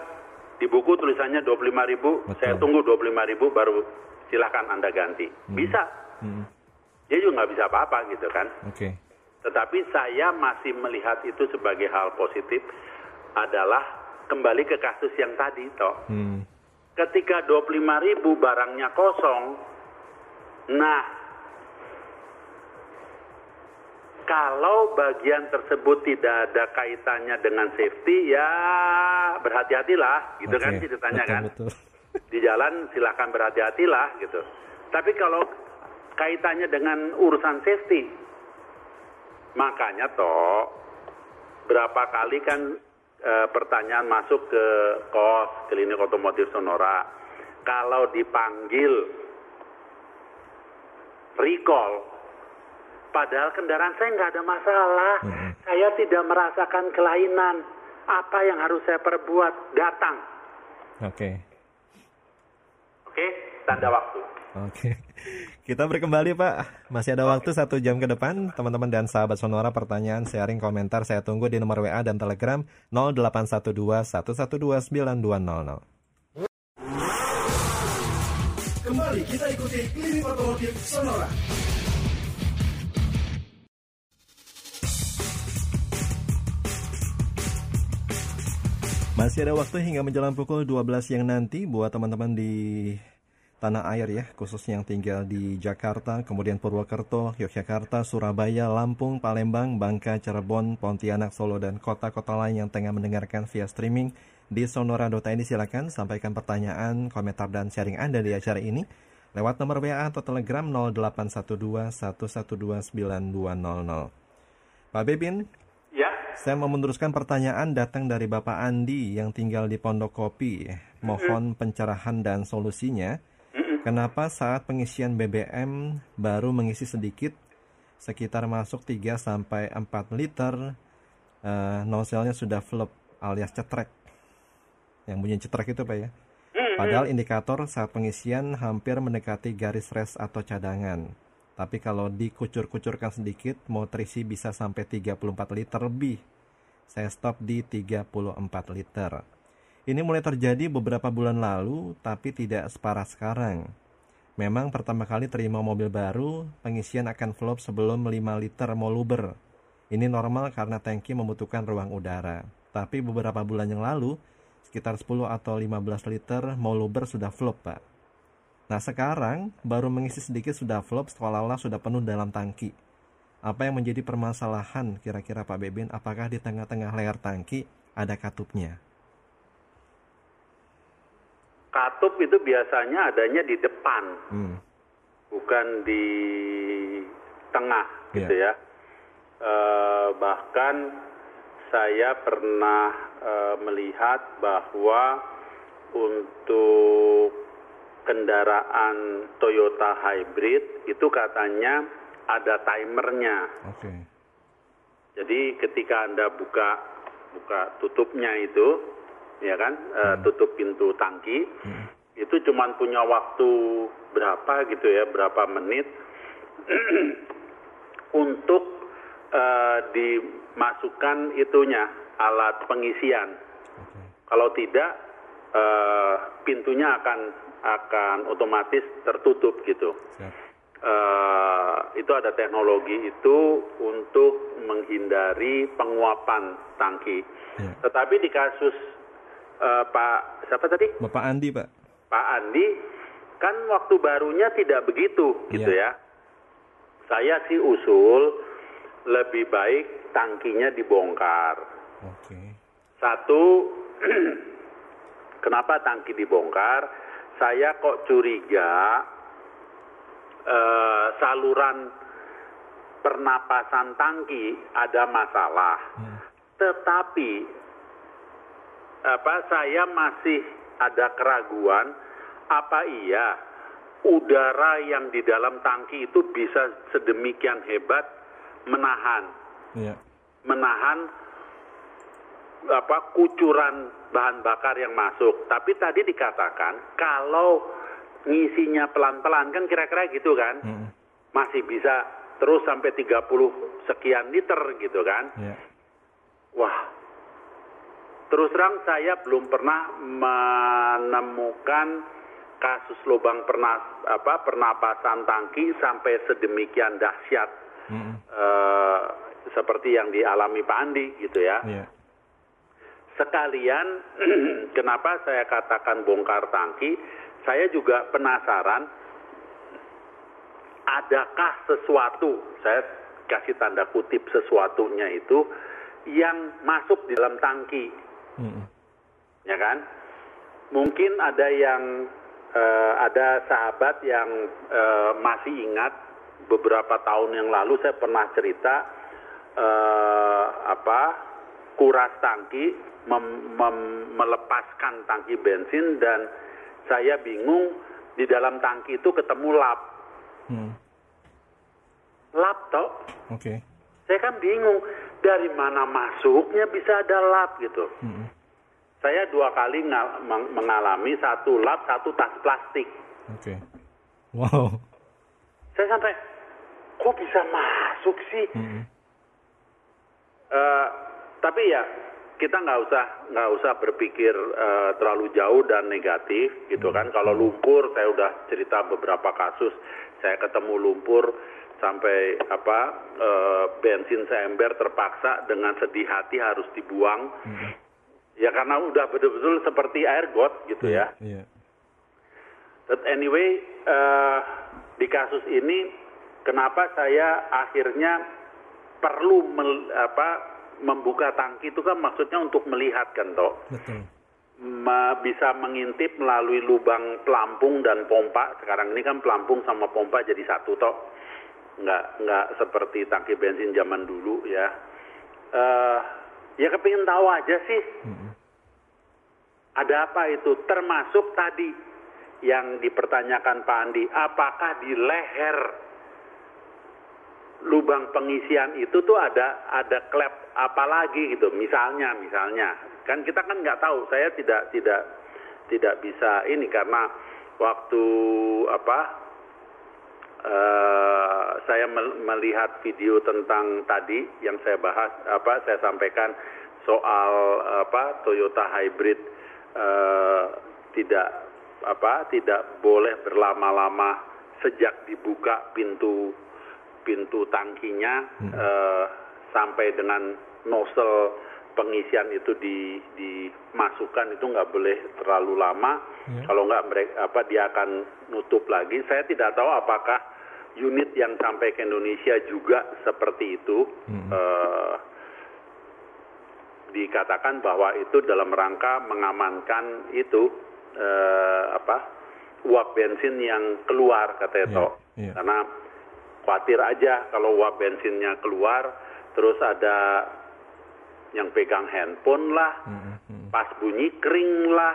di buku tulisannya 25.000 ribu, Betul. saya tunggu 25.000 ribu baru silahkan Anda ganti. Bisa. Mm, Dia juga nggak bisa apa-apa gitu kan. Oke. Tetapi saya masih melihat itu sebagai hal positif adalah kembali ke kasus yang tadi toh. Hmm, Ketika 25 ribu barangnya kosong, nah kalau bagian tersebut tidak ada kaitannya dengan safety ya berhati-hatilah gitu kan oke. ceritanya Betul, kan Betul. di jalan silahkan berhati-hatilah gitu. Tapi kalau kaitannya dengan urusan safety, makanya toh berapa kali kan eh, pertanyaan masuk ke kos klinik otomotif Sonora, kalau dipanggil recall, padahal kendaraan saya nggak ada masalah, Mhm. saya tidak merasakan kelainan, apa yang harus saya perbuat? Datang, Oke. oke? Tanda waktu. Oke, kita berkembali Pak. Masih ada waktu satu jam ke depan. Teman-teman dan sahabat Sonora pertanyaan, sharing, komentar saya tunggu di nomor WA dan Telegram 0812 112 9200. Kembali kita ikuti Klinik Otomotif Sonora. Masih ada waktu hingga menjelang pukul 12 siang nanti buat teman-teman di tanah air ya, khususnya yang tinggal di Jakarta, kemudian Purwokerto, Yogyakarta, Surabaya, Lampung, Palembang, Bangka, Cirebon, Pontianak, Solo, dan kota-kota lain yang tengah mendengarkan via streaming di sonora.id silakan sampaikan pertanyaan, komentar, dan sharing Anda di acara ini lewat nomor WA atau Telegram 0812 112 9200. Pak Bebin, saya mau meneruskan pertanyaan datang dari Bapak Andi yang tinggal di Pondok Kopi. Mohon pencerahan dan solusinya. Kenapa saat pengisian BBM baru mengisi sedikit, sekitar masuk 3 sampai 4 liter, eh, nozelnya sudah flop alias cetrek. Yang bunyi cetrek itu Pak ya. Padahal indikator saat pengisian hampir mendekati garis res atau cadangan. Tapi kalau dikucur-kucurkan sedikit, mau terisi bisa sampai 34 liter lebih. Saya stop di 34 liter. Ini mulai terjadi beberapa bulan lalu, tapi tidak separah sekarang. Memang pertama kali terima mobil baru, pengisian akan flop sebelum 5 liter mau luber. Ini normal karena tangki membutuhkan ruang udara. Tapi beberapa bulan yang lalu, sekitar 10 atau 15 liter mau luber sudah flop, Pak. Nah sekarang baru mengisi sedikit sudah flop seolah-olah sudah penuh dalam tangki. Apa yang menjadi permasalahan kira-kira Pak Bebin? Apakah di tengah-tengah layar tangki ada katupnya? katup itu biasanya adanya di depan, Hmm. bukan di tengah, Iya. gitu ya. Eh, bahkan saya pernah eh, melihat bahwa untuk kendaraan Toyota hybrid itu katanya ada timernya. Oke. Jadi ketika Anda buka buka tutupnya itu, ya kan, eh, tutup pintu tangki, itu cuman punya waktu berapa gitu ya, berapa menit untuk eh, dimasukkan itunya alat pengisian. Oke. Kalau tidak, eh, pintunya akan akan otomatis tertutup gitu. Eh, itu ada teknologi itu untuk menghindari penguapan tangki. Iya. Tetapi di kasus eh, Pak siapa tadi? Bapak Andi, Pak. Pak Andi kan waktu barunya tidak begitu gitu Iya. ya. Saya sih usul lebih baik tangkinya dibongkar. Oke. Satu, kenapa tangki dibongkar? Saya kok curiga eh, saluran pernapasan tangki ada masalah. Tetapi apa saya masih ada keraguan apa iya udara yang di dalam tangki itu bisa sedemikian hebat menahan Iya. menahan apa kucuran bahan bakar yang masuk. Tapi tadi dikatakan kalau ngisinya pelan-pelan kan kira-kira gitu kan. Mm-mm. Masih bisa terus sampai 30 sekian liter gitu kan. Iya. Wah. Terus terang saya belum pernah menemukan kasus lubang pernas, apa pernapasan tangki sampai sedemikian dahsyat Mm-mm. eh, seperti yang dialami Pak Andi gitu ya. Iya. Sekalian kenapa saya katakan bongkar tangki, saya juga penasaran adakah sesuatu, saya kasih tanda kutip sesuatunya itu yang masuk di dalam tangki, Mm-mm. ya kan? Mungkin ada yang eh, ada sahabat yang eh, masih ingat beberapa tahun yang lalu saya pernah cerita eh, apa kuras tangki mem- mem- melepaskan tangki bensin dan saya bingung di dalam tangki itu ketemu lap Mm. lap toh Oke. saya kan bingung dari mana masuknya bisa ada lap gitu Mm-mm. saya dua kali nga- meng- mengalami satu lap satu tas plastik Oke. Wow. saya sampai kok bisa masuk sih Mm-mm. Eh, tapi ya kita nggak usah nggak usah berpikir eh, terlalu jauh dan negatif gitu kan. Kalau lumpur saya udah cerita beberapa kasus. Saya ketemu lumpur sampai apa eh, bensin seember terpaksa dengan sedih hati harus dibuang. Ya karena udah betul-betul seperti air got gitu ya. Iya. But anyway, eh, di kasus ini kenapa saya akhirnya perlu mel- apa, membuka tangki itu kan maksudnya untuk melihat kan toh Betul. Ma- bisa mengintip melalui lubang pelampung dan pompa. Sekarang ini kan pelampung sama pompa jadi satu toh. Nggak nggak seperti tangki bensin zaman dulu ya. Eh ya kepingin tahu aja sih. Ada apa itu? Termasuk tadi yang dipertanyakan Pak Andi, apakah di leher lubang pengisian itu tuh ada ada klep apa lagi gitu misalnya misalnya. Kan kita kan nggak tahu saya tidak tidak tidak bisa ini karena waktu apa eh, saya mel- melihat video tentang tadi yang saya bahas apa saya sampaikan soal apa Toyota hybrid eh, tidak apa tidak boleh berlama-lama sejak dibuka pintu pintu tangkinya eh, sampai dengan nozzle pengisian itu di, dimasukkan itu nggak boleh terlalu lama. Kalau nggak mereka apa dia akan nutup lagi. Saya tidak tahu apakah unit yang sampai ke Indonesia juga seperti itu. Eh, dikatakan bahwa itu dalam rangka mengamankan itu eh, apa uap bensin yang keluar kata Eto. iya. Karena khawatir aja kalau uap bensinnya keluar terus ada yang pegang handphone lah, pas bunyi kering lah,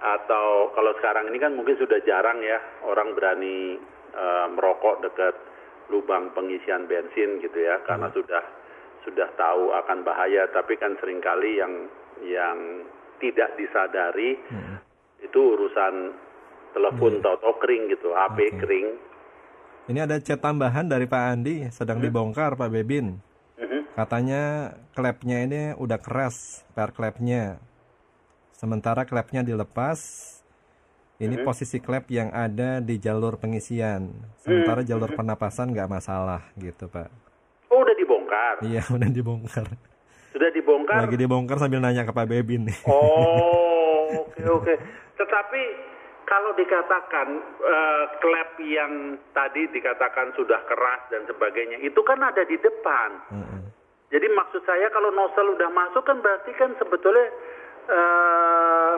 atau kalau sekarang ini kan mungkin sudah jarang ya orang berani eh, merokok dekat lubang pengisian bensin gitu ya, karena sudah sudah tahu akan bahaya. Tapi kan sering kali yang yang tidak disadari itu urusan telepon atau kering gitu, HP Oke. kering. Ini ada chat tambahan dari Pak Andi, sedang dibongkar Pak Bebin. Katanya klepnya ini udah keras, per klepnya. Sementara klepnya dilepas, ini posisi klep yang ada di jalur pengisian. Sementara jalur penapasan nggak masalah gitu Pak. Oh udah dibongkar, Iya udah dibongkar. sudah dibongkar. Lagi dibongkar sambil nanya ke Pak Bebin nih. Oh, oke oke. Tetapi kalau dikatakan eh, klep yang tadi dikatakan sudah keras dan sebagainya, itu kan ada di depan. Heeh. Jadi maksud saya kalau nozzle udah masuk kan berarti kan sebetulnya eh,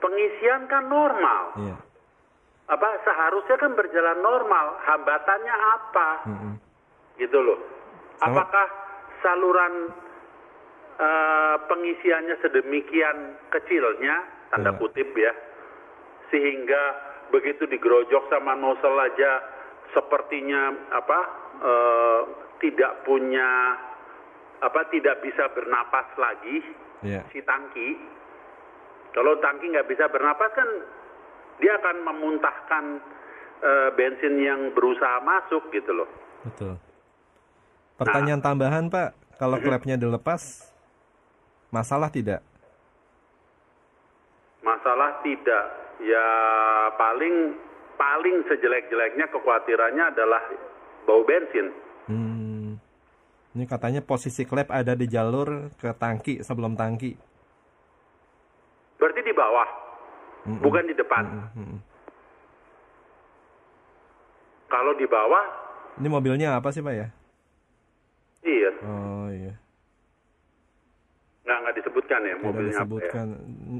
pengisian kan normal. Iya. Apa seharusnya kan berjalan normal. Hambatannya apa? Mm-mm. gitu loh. Sama- Apakah saluran eh, pengisiannya sedemikian kecilnya, tanda Iya. kutip ya, sehingga begitu digerojok sama nozzle aja sepertinya apa eh, tidak punya apa tidak bisa bernapas lagi Iya. si tangki. Kalau tangki nggak bisa bernapas kan dia akan memuntahkan eh, bensin yang berusaha masuk gitu loh. Betul. Pertanyaan tambahan Pak, kalau klepnya dilepas, masalah tidak? Masalah tidak. Ya paling paling sejelek-jeleknya kekhawatirannya adalah bau bensin. Hmm. Ini katanya posisi klep ada di jalur ke tangki sebelum tangki. Berarti di bawah, Mm-mm. bukan di depan. Mm-mm. Kalau di bawah, Ini mobilnya apa sih Pak ya? iya, Oh iya. nggak nggak disebutkan ya Tidak mobilnya apa ya. disebutkan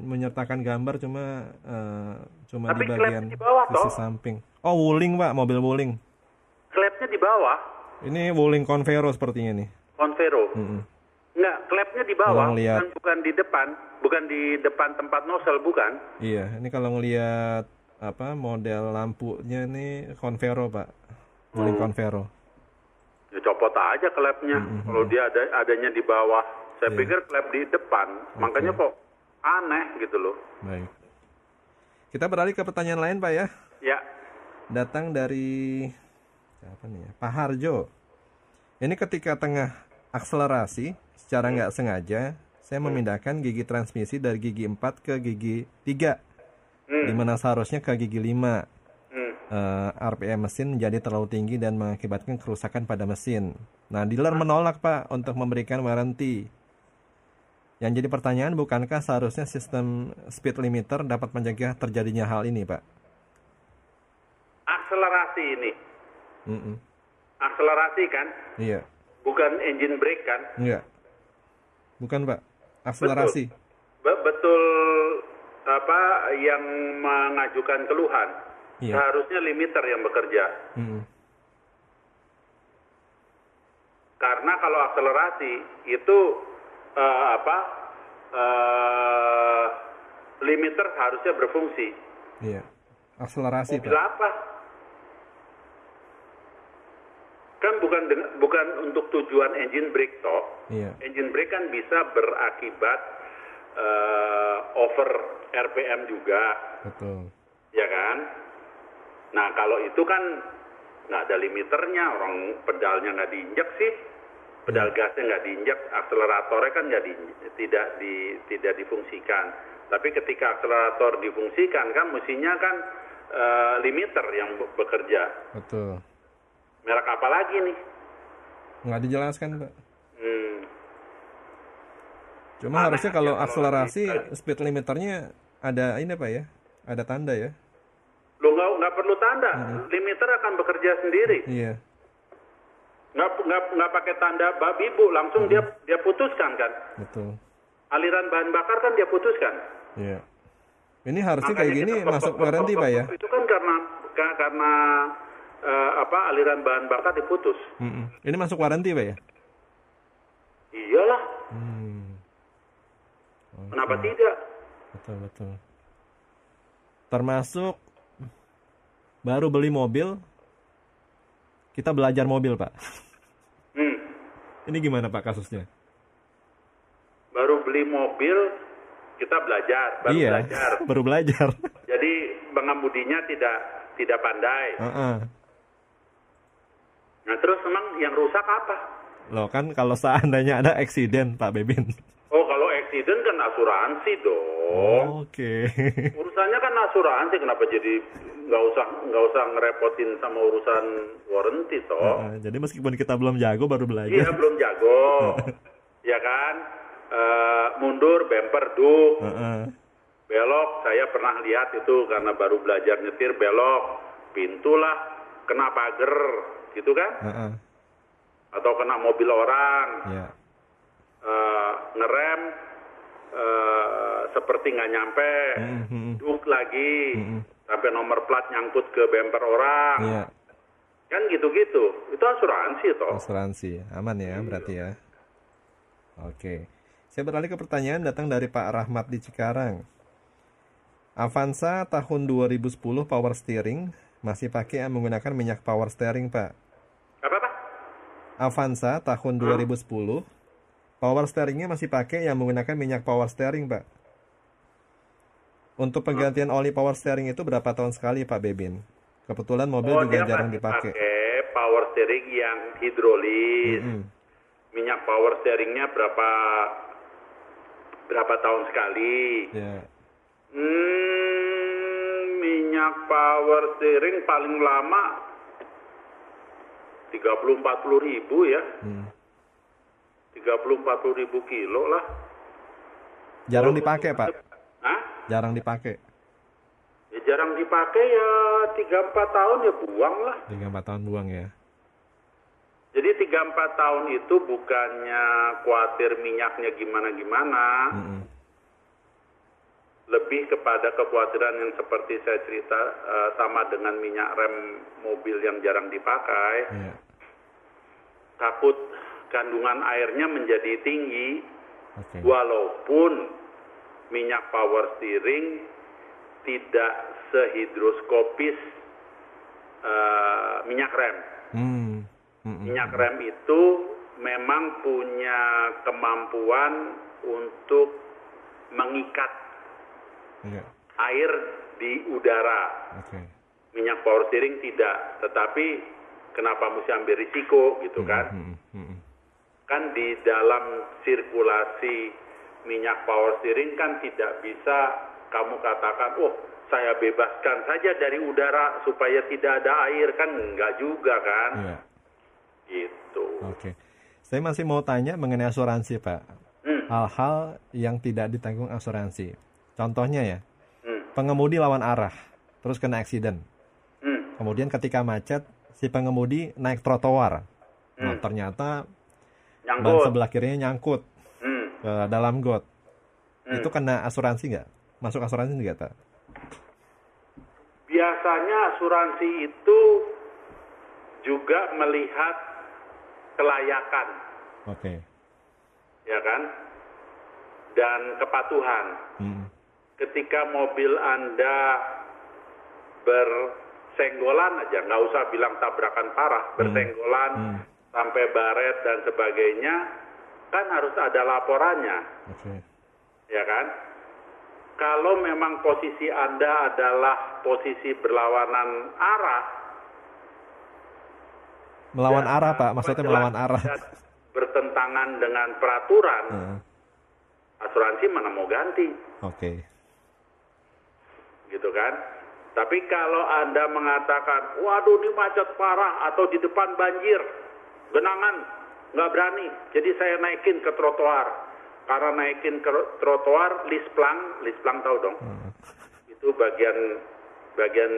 menyertakan gambar cuma eh, cuma Tapi di bagian di bawah, sisi toh. samping. Oh wuling Pak, mobil wuling. Klepnya di bawah, Ini wuling Convero sepertinya nih. Convero. Mm-mm. Nggak, klepnya di bawah, ngeliat- bukan, bukan di depan, bukan di depan tempat nozzle, bukan. Iya, ini kalau ngelihat apa model lampunya nih Convero Pak, wuling Hmm. Convero. Ya copot aja klepnya. Kalau dia ada adanya di bawah, saya Iya. pikir klep di depan. Makanya kok aneh gitu loh. Baik. Kita beralih ke pertanyaan lain Pak ya. Ya, Datang dari siapa nih ya? Pak Harjo. Ini ketika tengah akselerasi secara nggak sengaja saya memindahkan gigi transmisi dari gigi 4 ke gigi 3 Hmm. di mana seharusnya ke gigi 5. Hmm. Eh, RPM mesin menjadi terlalu tinggi dan mengakibatkan kerusakan pada mesin. Nah, dealer menolak Pak untuk memberikan warranty. Yang jadi pertanyaan bukankah seharusnya sistem speed limiter dapat mencegah terjadinya hal ini Pak? akselerasi ini. Mm-mm. Akselerasi kan, Iya. bukan engine brake kan? Enggak. Bukan, Pak. Akselerasi. Be- betul apa yang mengajukan keluhan. Iya. Seharusnya limiter yang bekerja. Mm-mm. Karena kalau akselerasi itu eh, apa? eh, limiter harusnya berfungsi. Iya. Akselerasi, Mobil Pak. apa? Kan bukan dengan, bukan untuk tujuan engine brake toh. Iya. Engine brake kan bisa berakibat eh, over RPM juga, Betul. ya kan? Nah kalau itu kan nggak ada limiternya, orang pedalnya nggak diinjak sih, pedal gasnya nggak diinjak, akseleratornya kan nggak di, tidak di, tidak difungsikan. Tapi ketika akselerator difungsikan kan mestinya kan eh, limiter yang be- bekerja. Betul. Merek apa lagi nih? Nggak dijelaskan, Pak. Hmm, Cuma Aneh harusnya kalau akselerasi speed limiternya ada ini Pak ya? Ada tanda ya? lo nggak nggak perlu tanda, limiter akan bekerja sendiri. Iya. Nggak nggak nggak pakai tanda babi bu, langsung dia dia putuskan kan. Betul. Aliran bahan bakar kan dia putuskan. Iya. Ini harusnya kayak Makanya gini kita- masuk warranty Pak ya? Itu kan karena ka- karena eh, apa aliran bahan bakar diputus. Mm-mm. Ini masuk warranty Pak ya? Iyalah, Hmm. kenapa tidak? Betul betul. Termasuk baru beli mobil, kita belajar mobil Pak. Hmm. Ini gimana Pak kasusnya? Baru beli mobil kita belajar, baru iya. belajar. baru belajar. Jadi pengemudinya tidak tidak pandai. Heeh. Nah terus memang yang rusak apa? Loh kan kalau seandainya ada eksiden Pak Bebin. Oh kalau accident kan asuransi dong. Oke. Urusannya kan asuransi, kenapa jadi nggak usah nggak usah ngerepotin sama urusan warranty toh? Heeh, jadi meskipun kita belum jago baru Iya belajar. belum jago, ya kan? Eh, mundur bumper duk, Heeh. belok. Saya pernah lihat itu karena baru belajar nyetir belok, pintu lah kena pagar, gitu kan? Heeh. Atau kena mobil orang, Ya. eh, ngerem eh, seperti nggak nyampe, Mhm. duk lagi, Mhm. sampai nomor plat nyangkut ke bumper orang, Iya. kan gitu-gitu. Itu asuransi toh. Asuransi. Aman ya Iya. berarti ya. Oke. Saya beralih ke pertanyaan datang dari Pak Rahmat di Cikarang. Avanza tahun 2010 power steering masih pakai yang menggunakan minyak power steering, Pak. Apa apa? Avanza tahun 2010 power steeringnya masih pakai yang menggunakan minyak power steering, Pak. Untuk penggantian oli power steering itu berapa tahun sekali, Pak Bebin? Kebetulan mobil Oh, juga dia jarang dipakai. pakai power steering yang hidrolis. Mm-mm. Minyak power steeringnya berapa berapa tahun sekali? Ya. Hmm, minyak power steering paling lama 30-40 ribu ya. Hmm. 30-40 ribu kilo lah. Jarang dipakai, Pak. Hah? Jarang dipakai. Ya jarang dipakai ya 3-4 tahun ya buang lah. 3-4 tahun buang ya. Jadi 3-4 tahun itu bukannya khawatir minyaknya gimana-gimana. Mm-mm. Lebih kepada kekhawatiran yang seperti saya cerita eh, sama dengan minyak rem mobil yang jarang dipakai. Iya. Takut kandungan airnya menjadi tinggi Oke. walaupun minyak power steering tidak sehidroskopis eh, minyak rem. Hmm. Mm-mm. Minyak rem itu memang punya kemampuan untuk mengikat Iya. air di udara. Oke. Minyak power steering tidak, tetapi kenapa mesti ambil risiko gitu kan? Mm-mm. Mm-mm. Kan di dalam sirkulasi minyak power steering kan tidak bisa kamu katakan, oh saya bebaskan saja dari udara supaya tidak ada air kan enggak juga kan? Iya. Gitu. Oke. Saya masih mau tanya mengenai asuransi, Pak. Hmm, Hal-hal yang tidak ditanggung asuransi. Contohnya ya, hmm, pengemudi lawan arah, terus kena eksiden. hmm. Kemudian ketika macet, si pengemudi naik trotoar. Nah, Hmm. ternyata ban Nyangkut. sebelah kirinya nyangkut Hmm. ke dalam got. Hmm. Itu kena asuransi nggak? Masuk asuransi nggak, Pak? Biasanya asuransi itu juga melihat kelayakan, Oke. ya kan? Dan kepatuhan. Hmm. Ketika mobil Anda bersenggolan aja, nggak usah bilang tabrakan parah, bersenggolan Hmm. sampai baret dan sebagainya, kan harus ada laporannya, Oke. ya kan? Kalau memang posisi Anda adalah posisi berlawanan arah, Melawan dan arah, Pak. Maksudnya melawan arah. bertentangan dengan peraturan, Heeh. asuransi mana mau ganti, Oke. Gitu kan? Tapi kalau Anda mengatakan, waduh ini macet parah atau di depan banjir, genangan, nggak berani, jadi saya naikin ke trotoar. Karena naikin ke trotoar, lisplang, lisplang tahu dong, Heeh. itu bagian bagian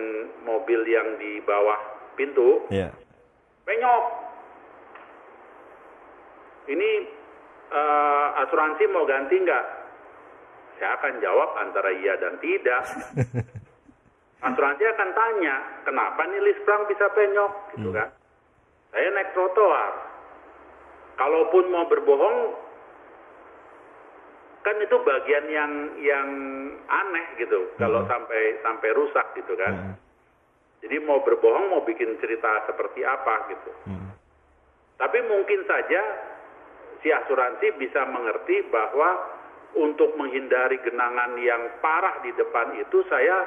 mobil yang di bawah pintu, Iya. penyok. Ini eh, asuransi mau ganti nggak? Saya akan jawab antara iya dan tidak. asuransi akan tanya, kenapa nih lisplang bisa penyok? Gitu kan? Saya naik trotoar. Kalaupun mau berbohong, kan itu bagian yang yang aneh gitu. Kalau sampai sampai rusak gitu kan. Heeh. Jadi mau berbohong, mau bikin cerita seperti apa gitu. Hmm. Tapi mungkin saja si asuransi bisa mengerti bahwa untuk menghindari genangan yang parah di depan itu saya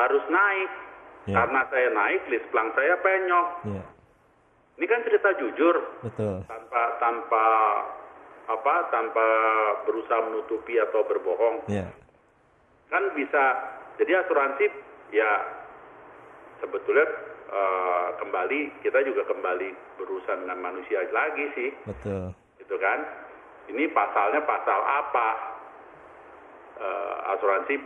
harus naik. Ya. Karena saya naik, lisplang saya penyok. Iya. Ini kan cerita jujur Betul. tanpa tanpa apa tanpa berusaha menutupi atau berbohong. Iya. Kan bisa jadi asuransi ya sebetulnya eh, kembali kita juga kembali berurusan dengan manusia lagi sih Betul. gitu kan ini pasalnya pasal apa Eh, asuransi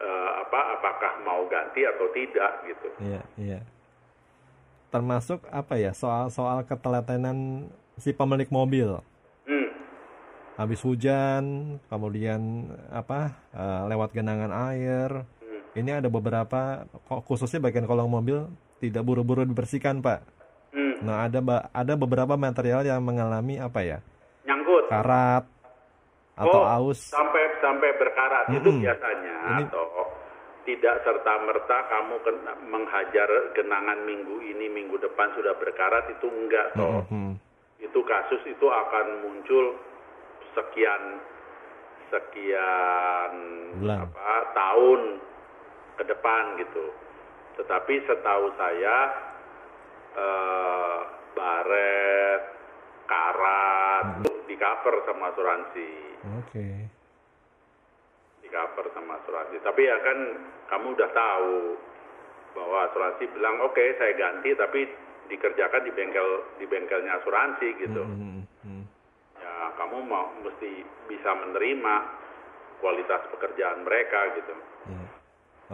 eh, apa apakah mau ganti atau tidak gitu Iya, iya. Termasuk apa ya soal-soal ketelatenan si pemilik mobil. hmm. Habis hujan, kemudian apa eh, lewat genangan air. Hmm. Ini ada beberapa khususnya bagian kolong mobil tidak buru-buru dibersihkan, Pak. Hmm. Nah, ada ada beberapa material yang mengalami apa ya? Karat atau oh aus. sampai sampai berkarat itu Mm-mm. biasanya Ini- atau tidak serta merta kamu kena- menghajar genangan minggu ini minggu depan sudah berkarat itu enggak toh Mhm. itu kasus itu akan muncul sekian sekian Bulan. apa tahun ke depan gitu. Tetapi setahu saya eh, itu di cover sama asuransi, Oke. di cover sama asuransi. Tapi ya kan kamu udah tahu bahwa asuransi bilang oke saya ganti tapi dikerjakan di bengkel di bengkelnya asuransi gitu. Mhm, mhm. ya kamu mau mesti bisa menerima kualitas pekerjaan mereka gitu. Ya.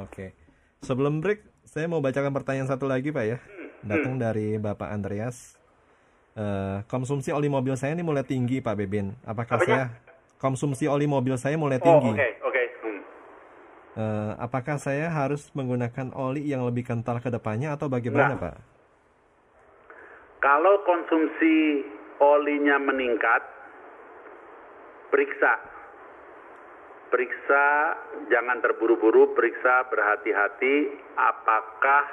Oke. Sebelum break, saya mau bacakan pertanyaan satu lagi, Pak ya. Datang dari Bapak Andreas. Eh, konsumsi oli mobil saya ini mulai tinggi, Pak Bebin. Apakah Apanya? saya konsumsi oli mobil saya mulai Oh tinggi? oke oke. Hmm. Eh, apakah saya harus menggunakan oli yang lebih kental ke depannya atau bagaimana, Nah. Pak? Kalau konsumsi olinya meningkat, periksa. Periksa, jangan terburu-buru, periksa berhati-hati apakah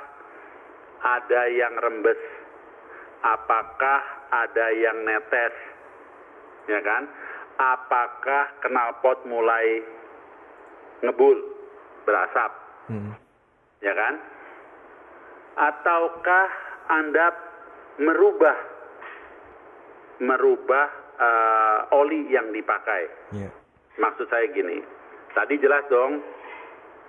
ada yang rembes, apakah ada yang netes, ya kan? Apakah knalpot mulai ngebul, berasap, Hmm. ya kan? Ataukah Anda merubah merubah eh, oli yang dipakai? Ya. Maksud saya gini, tadi jelas dong.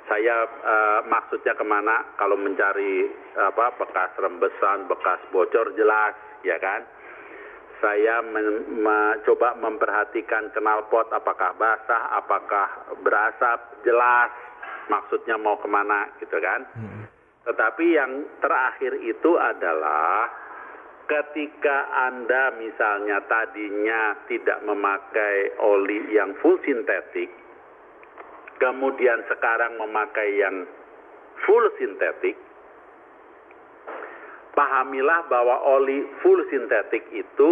Saya eh, maksudnya ke mana kalau mencari apa bekas rembesan, bekas bocor jelas, ya kan? Saya men- mencoba memperhatikan knalpot apakah basah, apakah berasap, jelas maksudnya mau ke mana, gitu kan? Mhm. Tetapi yang terakhir itu adalah ketika Anda misalnya tadinya tidak memakai oli yang full sintetik, kemudian sekarang memakai yang full sintetik, pahamilah bahwa oli full sintetik itu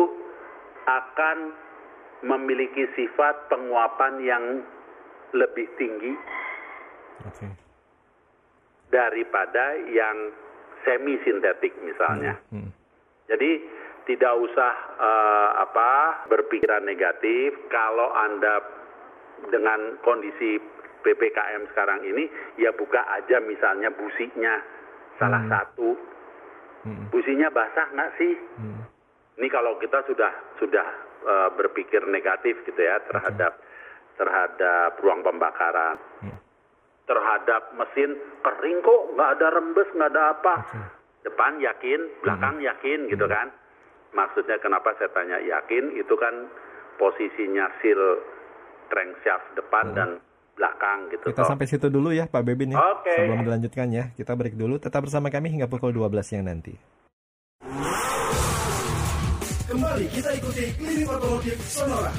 akan memiliki sifat penguapan yang lebih tinggi Oke. daripada yang semi sintetik misalnya. Hmm. Jadi tidak usah eh, apa berpikiran negatif kalau Anda dengan kondisi PPKM sekarang ini ya buka aja misalnya businya salah satu. Hmm. Businya basah nggak sih? Hmm. Ini kalau kita sudah sudah eh, berpikir negatif gitu ya terhadap terhadap ruang pembakaran. Hmm. Terhadap mesin kering kok nggak ada rembes nggak ada apa. Oke. Depan yakin, belakang yakin gitu kan. Maksudnya kenapa saya tanya yakin itu kan posisinya seal crankshaft depan dan belakang gitu. Kita toh. sampai situ dulu ya Pak Bebin ya. Oke. Sebelum dilanjutkan ya, kita break dulu. Tetap bersama kami hingga pukul 12 siang nanti. Kembali kita ikuti klinik otomotif Sonora.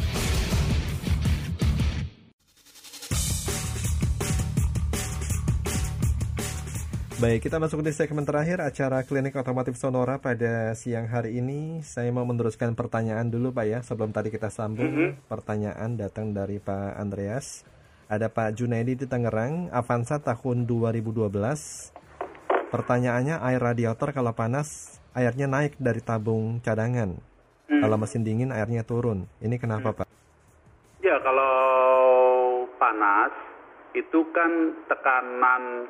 Baik, kita masuk di segmen terakhir acara Klinik Otomotif Sonora pada siang hari ini. Saya mau meneruskan pertanyaan dulu Pak ya, sebelum tadi kita sambung. Pertanyaan datang dari Pak Andreas. Ada Pak Junaidi di Tangerang, Avanza tahun 2012. Pertanyaannya, air radiator kalau panas, airnya naik dari tabung cadangan. Kalau mesin dingin, airnya turun. Ini kenapa Pak? Ya kalau panas itu kan tekanan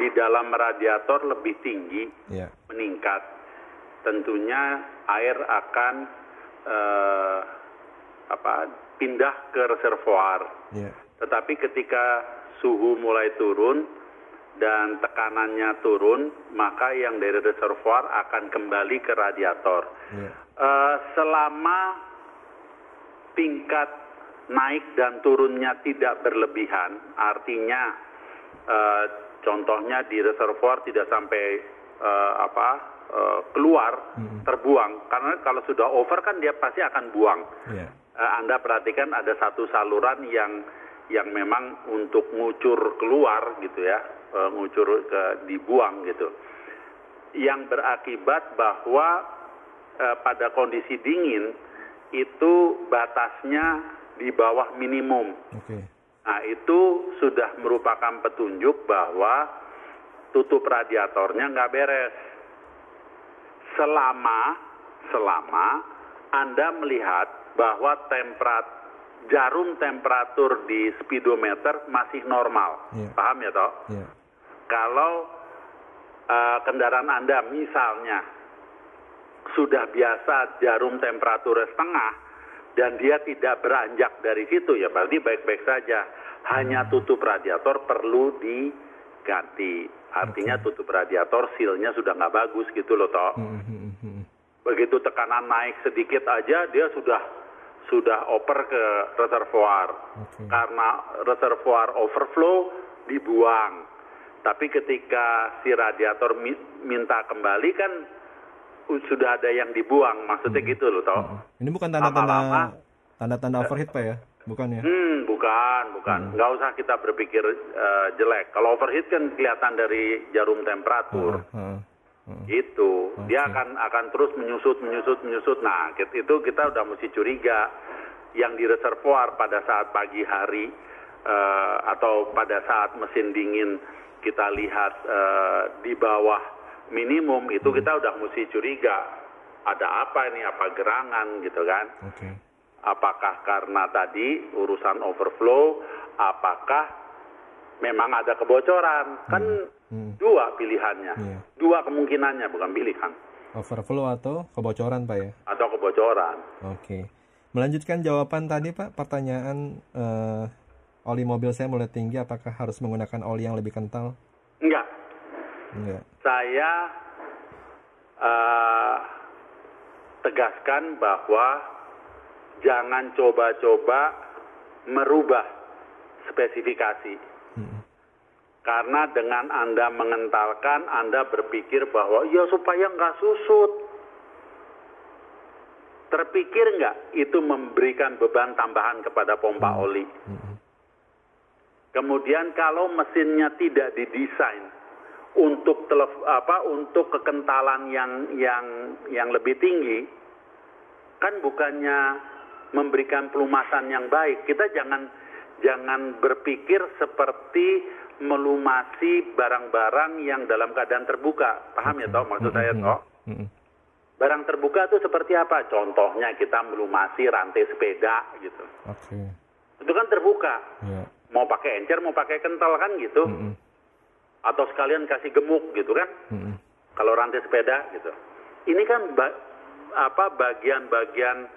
di dalam radiator lebih tinggi Ya, meningkat. Tentunya air akan eh, apa pindah ke reservoir. ya, Tetapi ketika suhu mulai turun dan tekanannya turun, maka yang dari reservoir akan kembali ke radiator. ya, Eh, selama tingkat naik dan turunnya tidak berlebihan, artinya eh, contohnya di reservoir tidak sampai eh, apa eh, keluar terbuang, karena kalau sudah over kan dia pasti akan buang. ya, Eh, Anda perhatikan ada satu saluran yang yang memang untuk ngucur keluar gitu ya, eh, ngucur ke dibuang gitu. Yang berakibat bahwa eh, pada kondisi dingin itu batasnya di bawah minimum. oke, Nah, itu sudah merupakan petunjuk bahwa tutup radiatornya nggak beres. Selama selama Anda melihat bahwa temperat jarum temperatur di speedometer masih normal. Iya. Paham ya, toh? ya, Kalau eh, kendaraan Anda misalnya sudah biasa jarum temperatur setengah dan dia tidak beranjak dari situ ya berarti baik-baik saja. Hanya tutup radiator perlu diganti. Artinya tutup radiator sealnya sudah nggak bagus gitu loh toh. Hmm, hmm, hmm, hmm. Begitu tekanan naik sedikit aja dia sudah sudah oper ke reservoir. Oke. Karena reservoir overflow dibuang. Tapi ketika si radiator mi- minta kembali kan uh, sudah ada yang dibuang. Maksudnya gitu loh toh. Ini bukan tanda-tanda tanda-tanda overheat Pak ya? Bukan ya? Hmm, bukan, bukan. Nggak usah kita berpikir eh, jelek. Kalau overheat kan kelihatan dari jarum temperatur. Heeh, heeh. Gitu. Dia akan akan terus menyusut, menyusut, menyusut. Nah, itu kita udah mesti curiga. Yang di reservoir pada saat pagi hari eh, atau pada saat mesin dingin kita lihat eh, di bawah minimum itu kita udah mesti curiga. Ada apa ini? Apa gerangan gitu kan? Oke. apakah karena tadi urusan overflow, apakah memang ada kebocoran? Kan Hmm. dua pilihannya, Iya. dua kemungkinannya bukan pilihan Overflow atau kebocoran Pak ya? atau kebocoran. Oke. Melanjutkan jawaban tadi Pak, pertanyaan eh, oli mobil saya mulai tinggi, apakah harus menggunakan oli yang lebih kental? Enggak, Enggak. saya eh, tegaskan bahwa jangan coba-coba merubah spesifikasi. Hmm. Karena dengan Anda mengentalkan, Anda berpikir bahwa ya supaya nggak susut. Terpikir nggak itu memberikan beban tambahan kepada pompa oli? Kemudian kalau mesinnya tidak didesain untuk telef, apa untuk kekentalan yang yang yang lebih tinggi, kan bukannya memberikan pelumasan yang baik. Kita jangan jangan berpikir seperti melumasi barang-barang yang dalam keadaan terbuka. Paham ya toh maksud saya toh? Barang terbuka itu seperti apa? Contohnya kita melumasi rantai sepeda gitu. Oke. Itu kan terbuka. Ya. Mau pakai encer, mau pakai kental kan gitu. Mm-mm. Atau sekalian kasih gemuk gitu kan. Mm-mm. Kalau rantai sepeda gitu. Ini kan ba- apa bagian-bagian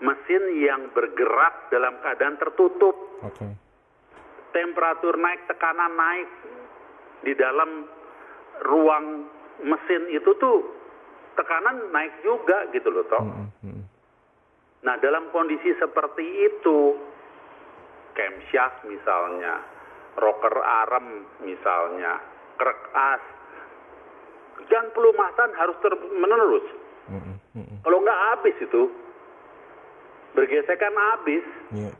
mesin yang bergerak dalam keadaan tertutup. Oke. Temperatur naik, tekanan naik di dalam ruang mesin itu tuh tekanan naik juga gitu loh toh. Mm-mm. Mm-mm. Nah, dalam kondisi seperti itu, camshaft misalnya, rocker arm misalnya, krek as, dan pelumasan harus terus menerus. Kalau nggak habis itu, bergesekan habis. Iya.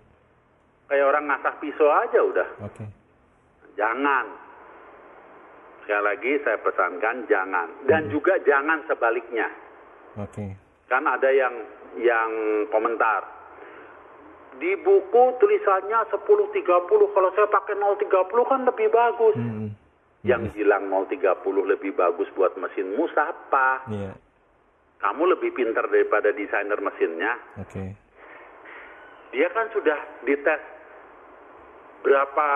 Kayak orang ngasah pisau aja udah. Oke. Jangan. Sekali lagi saya pesankan jangan. Dan juga jangan sebaliknya. Oke. Kan ada yang yang komentar. Di buku tulisannya 1030, kalau saya pakai 030 kan lebih bagus. Mm-mm. Yang bilang 030 lebih bagus buat mesinmu siapa? Iya. Kamu lebih pintar daripada desainer mesinnya. Oke. Dia kan sudah dites berapa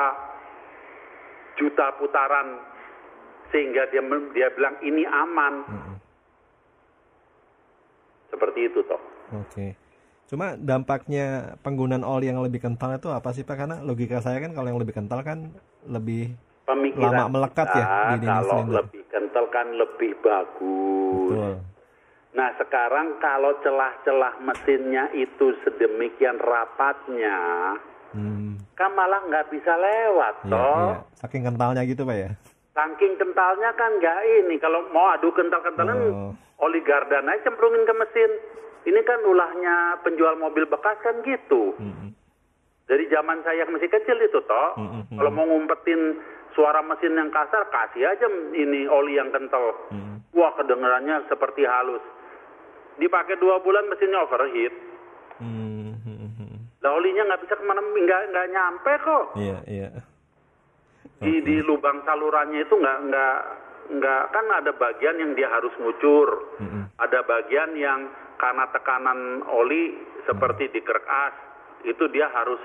juta putaran sehingga dia dia bilang ini aman. Mm-mm. Seperti itu toh. Oke. Cuma dampaknya penggunaan oli yang lebih kental itu apa sih Pak? Karena logika saya kan kalau yang lebih kental kan lebih Pemikiran Lama melekat ya kita, di dinding kalau silinder. lebih kental kan lebih bagus. betul. Nah sekarang kalau celah-celah mesinnya itu sedemikian rapatnya, Hmm. kan malah nggak bisa lewat Iya, toh. iya. Saking kentalnya gitu Pak ya. Saking kentalnya kan nggak ini. Kalau mau adu kental-kentalan, Oh. oli gardan aja cemplungin ke mesin. Ini kan ulahnya penjual mobil bekas kan gitu. Mm-mm. Dari zaman saya masih kecil itu toh. Mm-mm. Kalau mau ngumpetin suara mesin yang kasar, kasih aja ini oli yang kental. Mm. Wah kedengarannya seperti halus. Dipakai dua bulan mesinnya overheat. Hmm, hmm, hmm. Lah olinya nggak bisa ke mana, nggak nggak nyampe kok. Iya, iya. Di di lubang salurannya itu nggak nggak nggak kan ada bagian yang dia harus ngucur. Mm-mm. Ada bagian yang karena tekanan oli seperti di krek as itu dia harus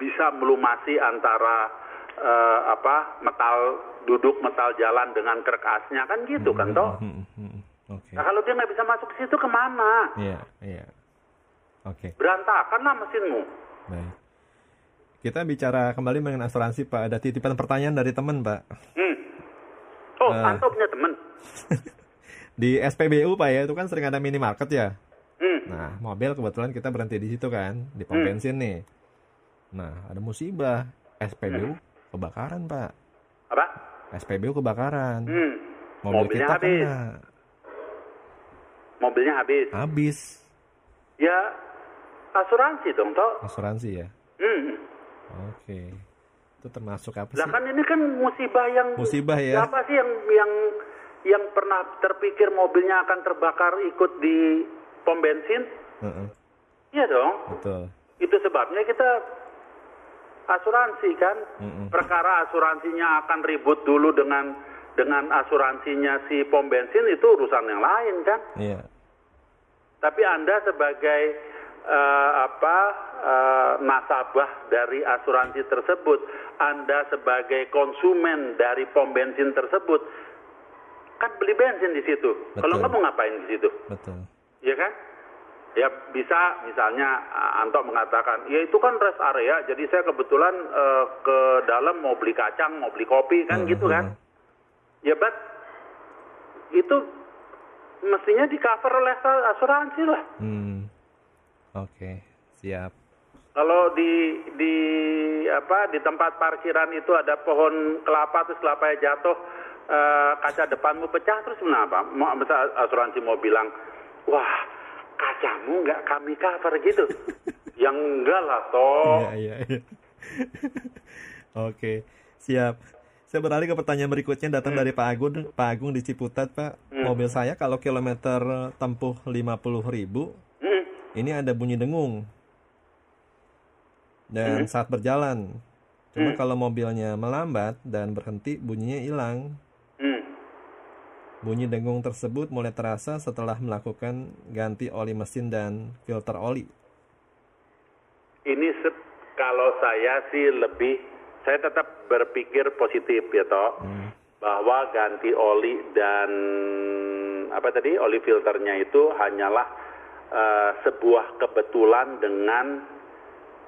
bisa melumasi antara eh, apa metal duduk metal jalan dengan krek asnya kan gitu kan toh. Hmm, hmm, hmm. Oke. Nah kalau dia nggak bisa masuk ke situ ke mana? Iya, iya. Oke, Berantakan lah mesinmu. baik. Kita bicara kembali mengenai asuransi Pak. Ada titipan pertanyaan dari teman Pak. Hmm. Oh, Eh. Anto punya temen. Di SPBU Pak ya, itu kan sering ada minimarket ya. Hmm. Nah, mobil kebetulan kita berhenti di situ kan, di pom Hmm. bensin nih. Nah, ada musibah. SPBU kebakaran Pak. Apa? SPBU kebakaran. Hmm. Mobil Mobilnya kita habis. kena. Mobilnya habis. Habis. Ya asuransi dong toh. Asuransi ya. Hmm. Oke. Itu termasuk apa Lah sih? kan ini kan musibah yang Musibah ya. Siapa sih yang yang yang pernah terpikir mobilnya akan terbakar ikut di pom bensin? Heeh, Iya dong. betul. Itu sebabnya kita asuransi kan. Mm-mm. Perkara asuransinya akan ribut dulu dengan dengan asuransinya si pom bensin itu urusan yang lain kan. Iya. Tapi Anda sebagai eh, apa eh, nasabah dari asuransi tersebut, Anda sebagai konsumen dari pom bensin tersebut, kan beli bensin di situ. Kalau nggak mau ngapain di situ, Betul. ya kan? Ya bisa misalnya eh, Anto mengatakan, ya itu kan rest area, jadi saya kebetulan eh, ke dalam mau beli kacang, mau beli kopi kan Hmm, gitu kan? Ya but itu mestinya di cover oleh asuransi lah. Hmm. Oke, siap. Kalau di di apa di tempat parkiran itu ada pohon kelapa terus kelapanya jatuh eh, kaca depanmu pecah terus kenapa? Mau asuransi mau bilang, wah kacamu nggak kami cover gitu. Yang enggak lah toh. Iya, iya, iya. Oke, siap. Saya beralih ke pertanyaan berikutnya datang dari Pak Agung, Pak Agung di Ciputat, Pak. Mobil saya kalau kilometer tempuh 50.000, Hmm, ini ada bunyi dengung. Dan saat berjalan. Cuma kalau mobilnya melambat dan berhenti, bunyinya hilang. hmm. Bunyi dengung tersebut mulai terasa setelah melakukan ganti oli mesin dan filter oli. Ini se- kalau saya sih lebih, saya tetap berpikir positif ya toh, bahwa ganti oli dan apa tadi oli filternya itu hanyalah eh, sebuah kebetulan dengan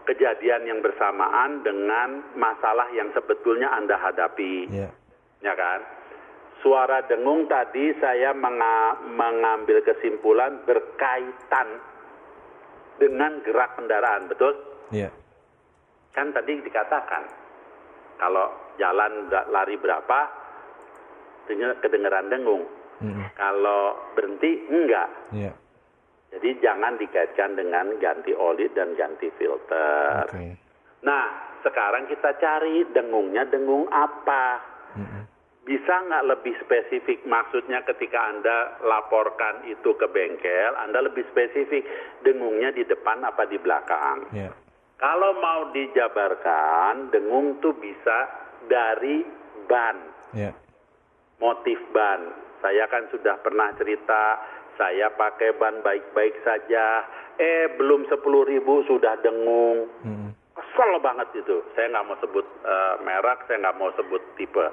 kejadian yang bersamaan dengan masalah yang sebetulnya anda hadapi, Ya, ya kan? Suara dengung tadi saya menga- mengambil kesimpulan berkaitan dengan gerak kendaraan, betul? ya, kan tadi dikatakan kalau jalan lari berapa denger- kedengeran dengung Mm-mm. kalau berhenti enggak ya, jadi jangan dikaitkan dengan ganti oli dan ganti filter. Oke. nah sekarang kita cari dengungnya dengung apa? Bisa nggak lebih spesifik? Maksudnya ketika anda laporkan itu ke bengkel anda lebih spesifik dengungnya di depan apa di belakang? Ya, Kalau mau dijabarkan, dengung tuh bisa dari ban, ya, motif ban. Saya kan sudah pernah cerita, saya pakai ban baik-baik saja, eh belum 10 ribu sudah dengung. Mm-mm. Kesel banget itu. Saya nggak mau sebut eh, merek, saya nggak mau sebut tipe.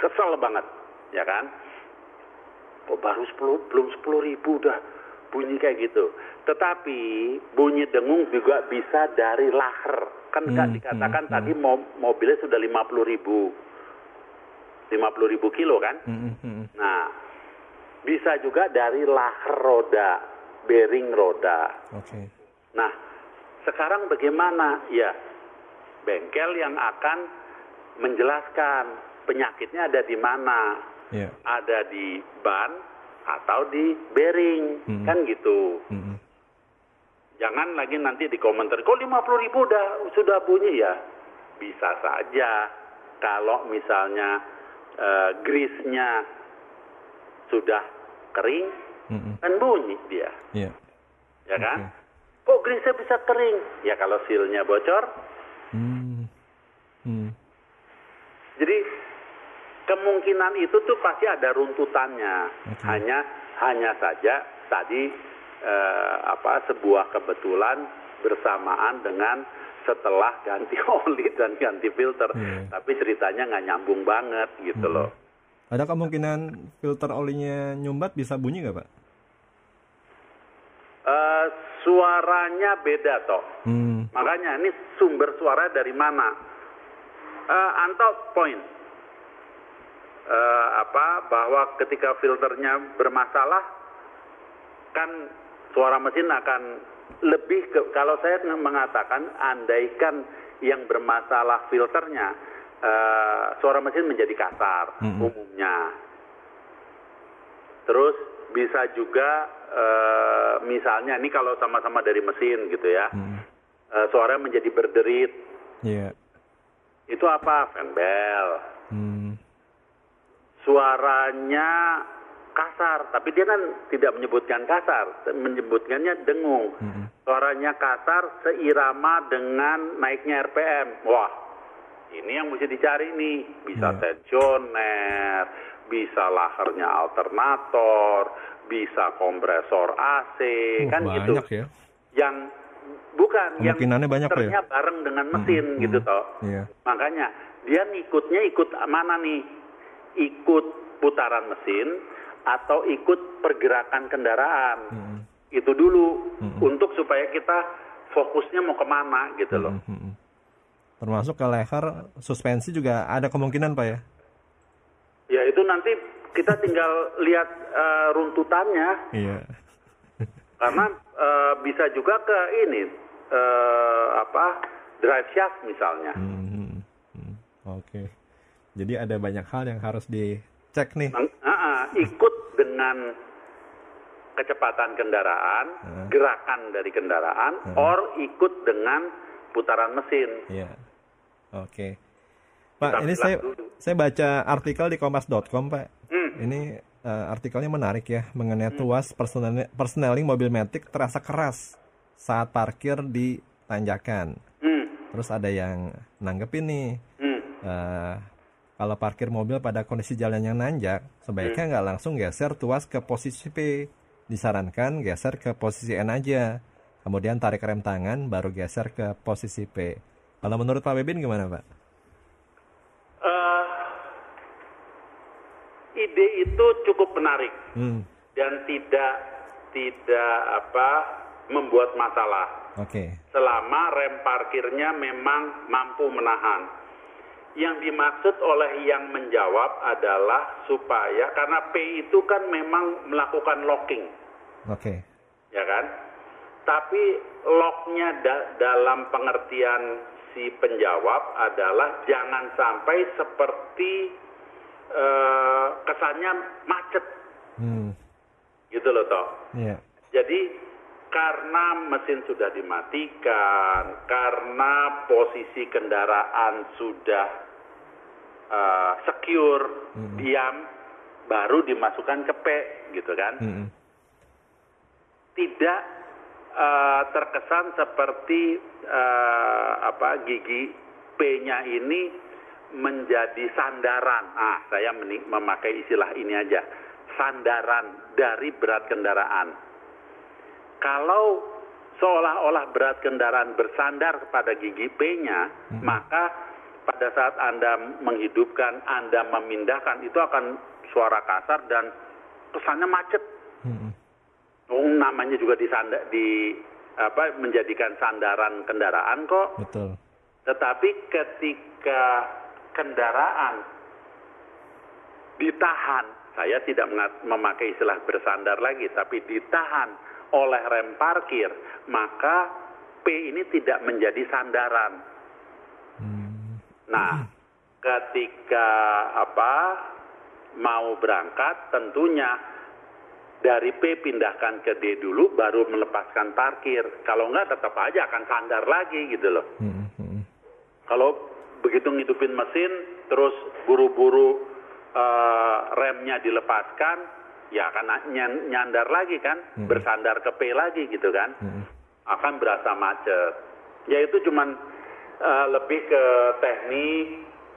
Kesel banget, ya kan? Oh, baru 10, belum 10 ribu udah bunyi kayak gitu. Tetapi bunyi dengung juga bisa dari lahar. Kan nggak Hmm, dikatakan hmm, tadi mo- mobilnya sudah 50 ribu. 50 ribu kilo kan? Mm-mm, mm-mm. Nah, bisa juga dari lahar roda, bearing roda. oke. Nah, sekarang bagaimana? Ya, bengkel yang akan menjelaskan penyakitnya ada di mana. Ya, Ada di ban atau di bearing, Hmm. kan gitu. mm-mm. Jangan lagi nanti di komentar, kok 50 ribu udah, sudah bunyi ya? Bisa saja kalau misalnya eh, grease-nya sudah kering, Mm-mm. kan bunyi dia, Ya, ya kan? Kok grease-nya bisa kering? Ya kalau seal-nya bocor, Hmm. Hmm. Jadi kemungkinan itu tuh pasti ada runtutannya. Oke. Hanya hanya saja tadi eh, apa sebuah kebetulan bersamaan dengan setelah ganti oli dan ganti filter. Iya. Tapi ceritanya nggak nyambung banget gitu loh. Ada kemungkinan filter olinya nyumbat bisa bunyi nggak, Pak? Eh, suaranya beda toh. Hmm. Makanya ini sumber suara dari mana? Eh, Anto point Eh, apa bahwa ketika filternya bermasalah kan suara mesin akan lebih ke kalau saya mengatakan andaikan yang bermasalah filternya eh, suara mesin menjadi kasar Mm-mm. umumnya. Terus bisa juga eh, misalnya ini kalau sama-sama dari mesin gitu ya, Hmm. eh, suaranya menjadi berderit. Iya. Itu apa? Fan bell. Hmm. Suaranya kasar, tapi dia kan tidak menyebutkan kasar, menyebutkannya dengung. Mm-mm. Suaranya kasar seirama dengan naiknya RPM. Wah, ini yang mesti dicari nih. Bisa Iya. tensioner, bisa laharnya alternator, bisa kompresor AC, Uh, kan gitu. banyak ya. Yang bukan yang banyak, ya? bareng dengan mesin Mm-mm, gitu toh. Iya. Makanya dia ngikutnya ikut mana nih? Ikut putaran mesin atau ikut pergerakan kendaraan. Mm-mm. Itu dulu Mm-mm. untuk supaya kita fokusnya mau ke mana gitu loh. Mm-mm, mm-mm. Termasuk ke leher suspensi juga ada kemungkinan, Pak ya? Ya itu nanti kita tinggal lihat eh, runtutannya Iya. karena eh, bisa juga ke ini eh, apa drive shaft misalnya. Hmm, hmm, Oke. Jadi ada banyak hal yang harus dicek nih. Ah, ah, ikut dengan kecepatan kendaraan, gerakan dari kendaraan, or ikut dengan putaran mesin. Iya. Oke. Pak, Kita ini saya dulu. saya baca artikel di kompas.com, Pak. Hmm. Ini eh, artikelnya menarik ya mengenai tuas personel personeling mobil metik terasa keras saat parkir di tanjakan. Hmm, Terus ada yang nanggepin nih, hmm, eh, kalau parkir mobil pada kondisi jalan yang nanjak, sebaiknya Hmm. nggak langsung geser tuas ke posisi P. Disarankan geser ke posisi N aja. Kemudian tarik rem tangan, baru geser ke posisi P. Kalau menurut Pak Bebin gimana Pak? Eh, ide itu cukup menarik Hmm, dan tidak tidak apa membuat masalah oke. selama rem parkirnya memang mampu menahan. Yang dimaksud oleh yang menjawab adalah supaya karena P itu kan memang melakukan locking, Oke. ya kan? Tapi locknya da- dalam pengertian si penjawab adalah jangan sampai seperti eh, kesannya macet, Hmm, gitu loh toh. iya. Jadi karena mesin sudah dimatikan, karena posisi kendaraan sudah uh, secure, diam, baru dimasukkan ke P, gitu kan? Hmm, Tidak uh, terkesan seperti uh, apa gigi P-nya ini menjadi sandaran. Ah, saya memakai istilah ini aja, sandaran dari berat kendaraan kalau seolah-olah berat kendaraan bersandar kepada gigi P-nya, maka pada saat Anda menghidupkan, Anda memindahkan, itu akan suara kasar dan kesannya macet. hmm, namanya juga disanda, di apa menjadikan sandaran kendaraan kok. betul. Tetapi ketika kendaraan ditahan, saya tidak memakai istilah bersandar lagi, tapi ditahan oleh rem parkir, maka P ini tidak menjadi sandaran. Hmm, Nah, ketika apa mau berangkat, tentunya dari P pindahkan ke D dulu, baru melepaskan parkir. Kalau enggak, tetap aja akan sandar lagi gitu loh. hmm, hmm, Kalau begitu ngidupin mesin, terus buru-buru eh, remnya dilepaskan, ya akan nyan- nyandar lagi kan, bersandar ke P lagi gitu kan, hmm. akan berasa macet. Ya itu cuman eh, lebih ke teknik,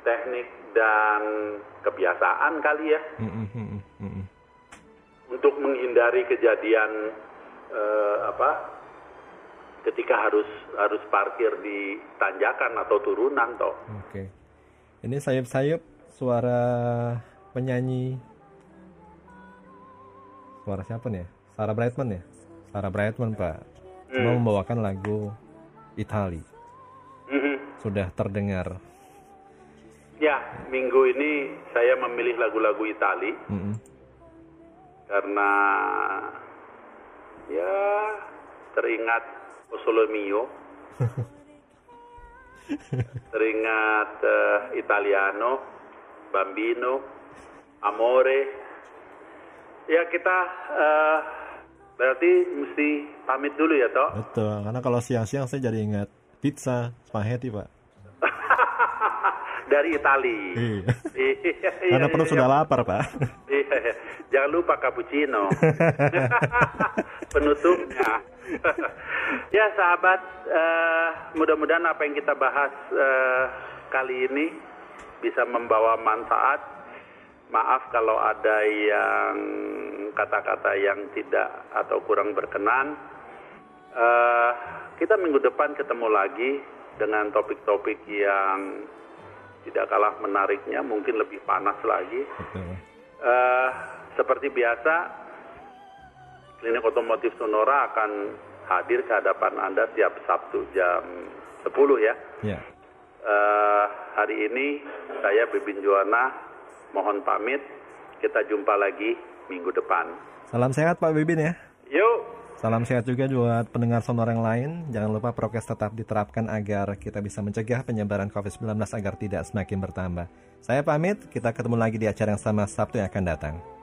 teknik dan kebiasaan kali ya, Hmm, hmm, hmm, hmm, hmm. Untuk menghindari kejadian eh, apa ketika harus harus parkir di tanjakan atau turunan toh. Oke. Ini sayup-sayup suara penyanyi. Suara siapa nih? ya? Sarah Brightman ya? Sarah Brightman, Pak. Cuma membawakan lagu Itali. Mhm. Sudah terdengar. Ya, minggu ini saya memilih lagu-lagu Itali Mm-mm. Karena ya teringat O Sole Mio, teringat eh, Italiano, Bambino, Amore. Ya kita eh, berarti mesti pamit dulu ya toh. Betul, karena kalau siang-siang saya jadi ingat pizza, spaghetti, Pak. Dari Itali. Iya. Iya, Karena iya, perut iya. sudah lapar, Pak. Iya, iya. Jangan lupa cappuccino. Penutupnya. ya sahabat, eh, mudah-mudahan apa yang kita bahas eh, kali ini bisa membawa manfaat. Maaf kalau ada yang kata-kata yang tidak atau kurang berkenan. Eh, kita minggu depan ketemu lagi dengan topik-topik yang tidak kalah menariknya, mungkin lebih panas lagi. Betul. Eh, seperti biasa, klinik otomotif Sonora akan hadir ke hadapan Anda tiap Sabtu jam 10 ya. Ya. Eh, hari ini saya Bibin Juwana mohon pamit. Kita jumpa lagi minggu depan. Salam sehat Pak Bibin ya. Yuk, Salam sehat juga buat pendengar sonor yang lain. Jangan lupa prokes tetap diterapkan agar kita bisa mencegah penyebaran COVID-19 agar tidak semakin bertambah. Saya pamit, kita ketemu lagi di acara yang sama Sabtu yang akan datang.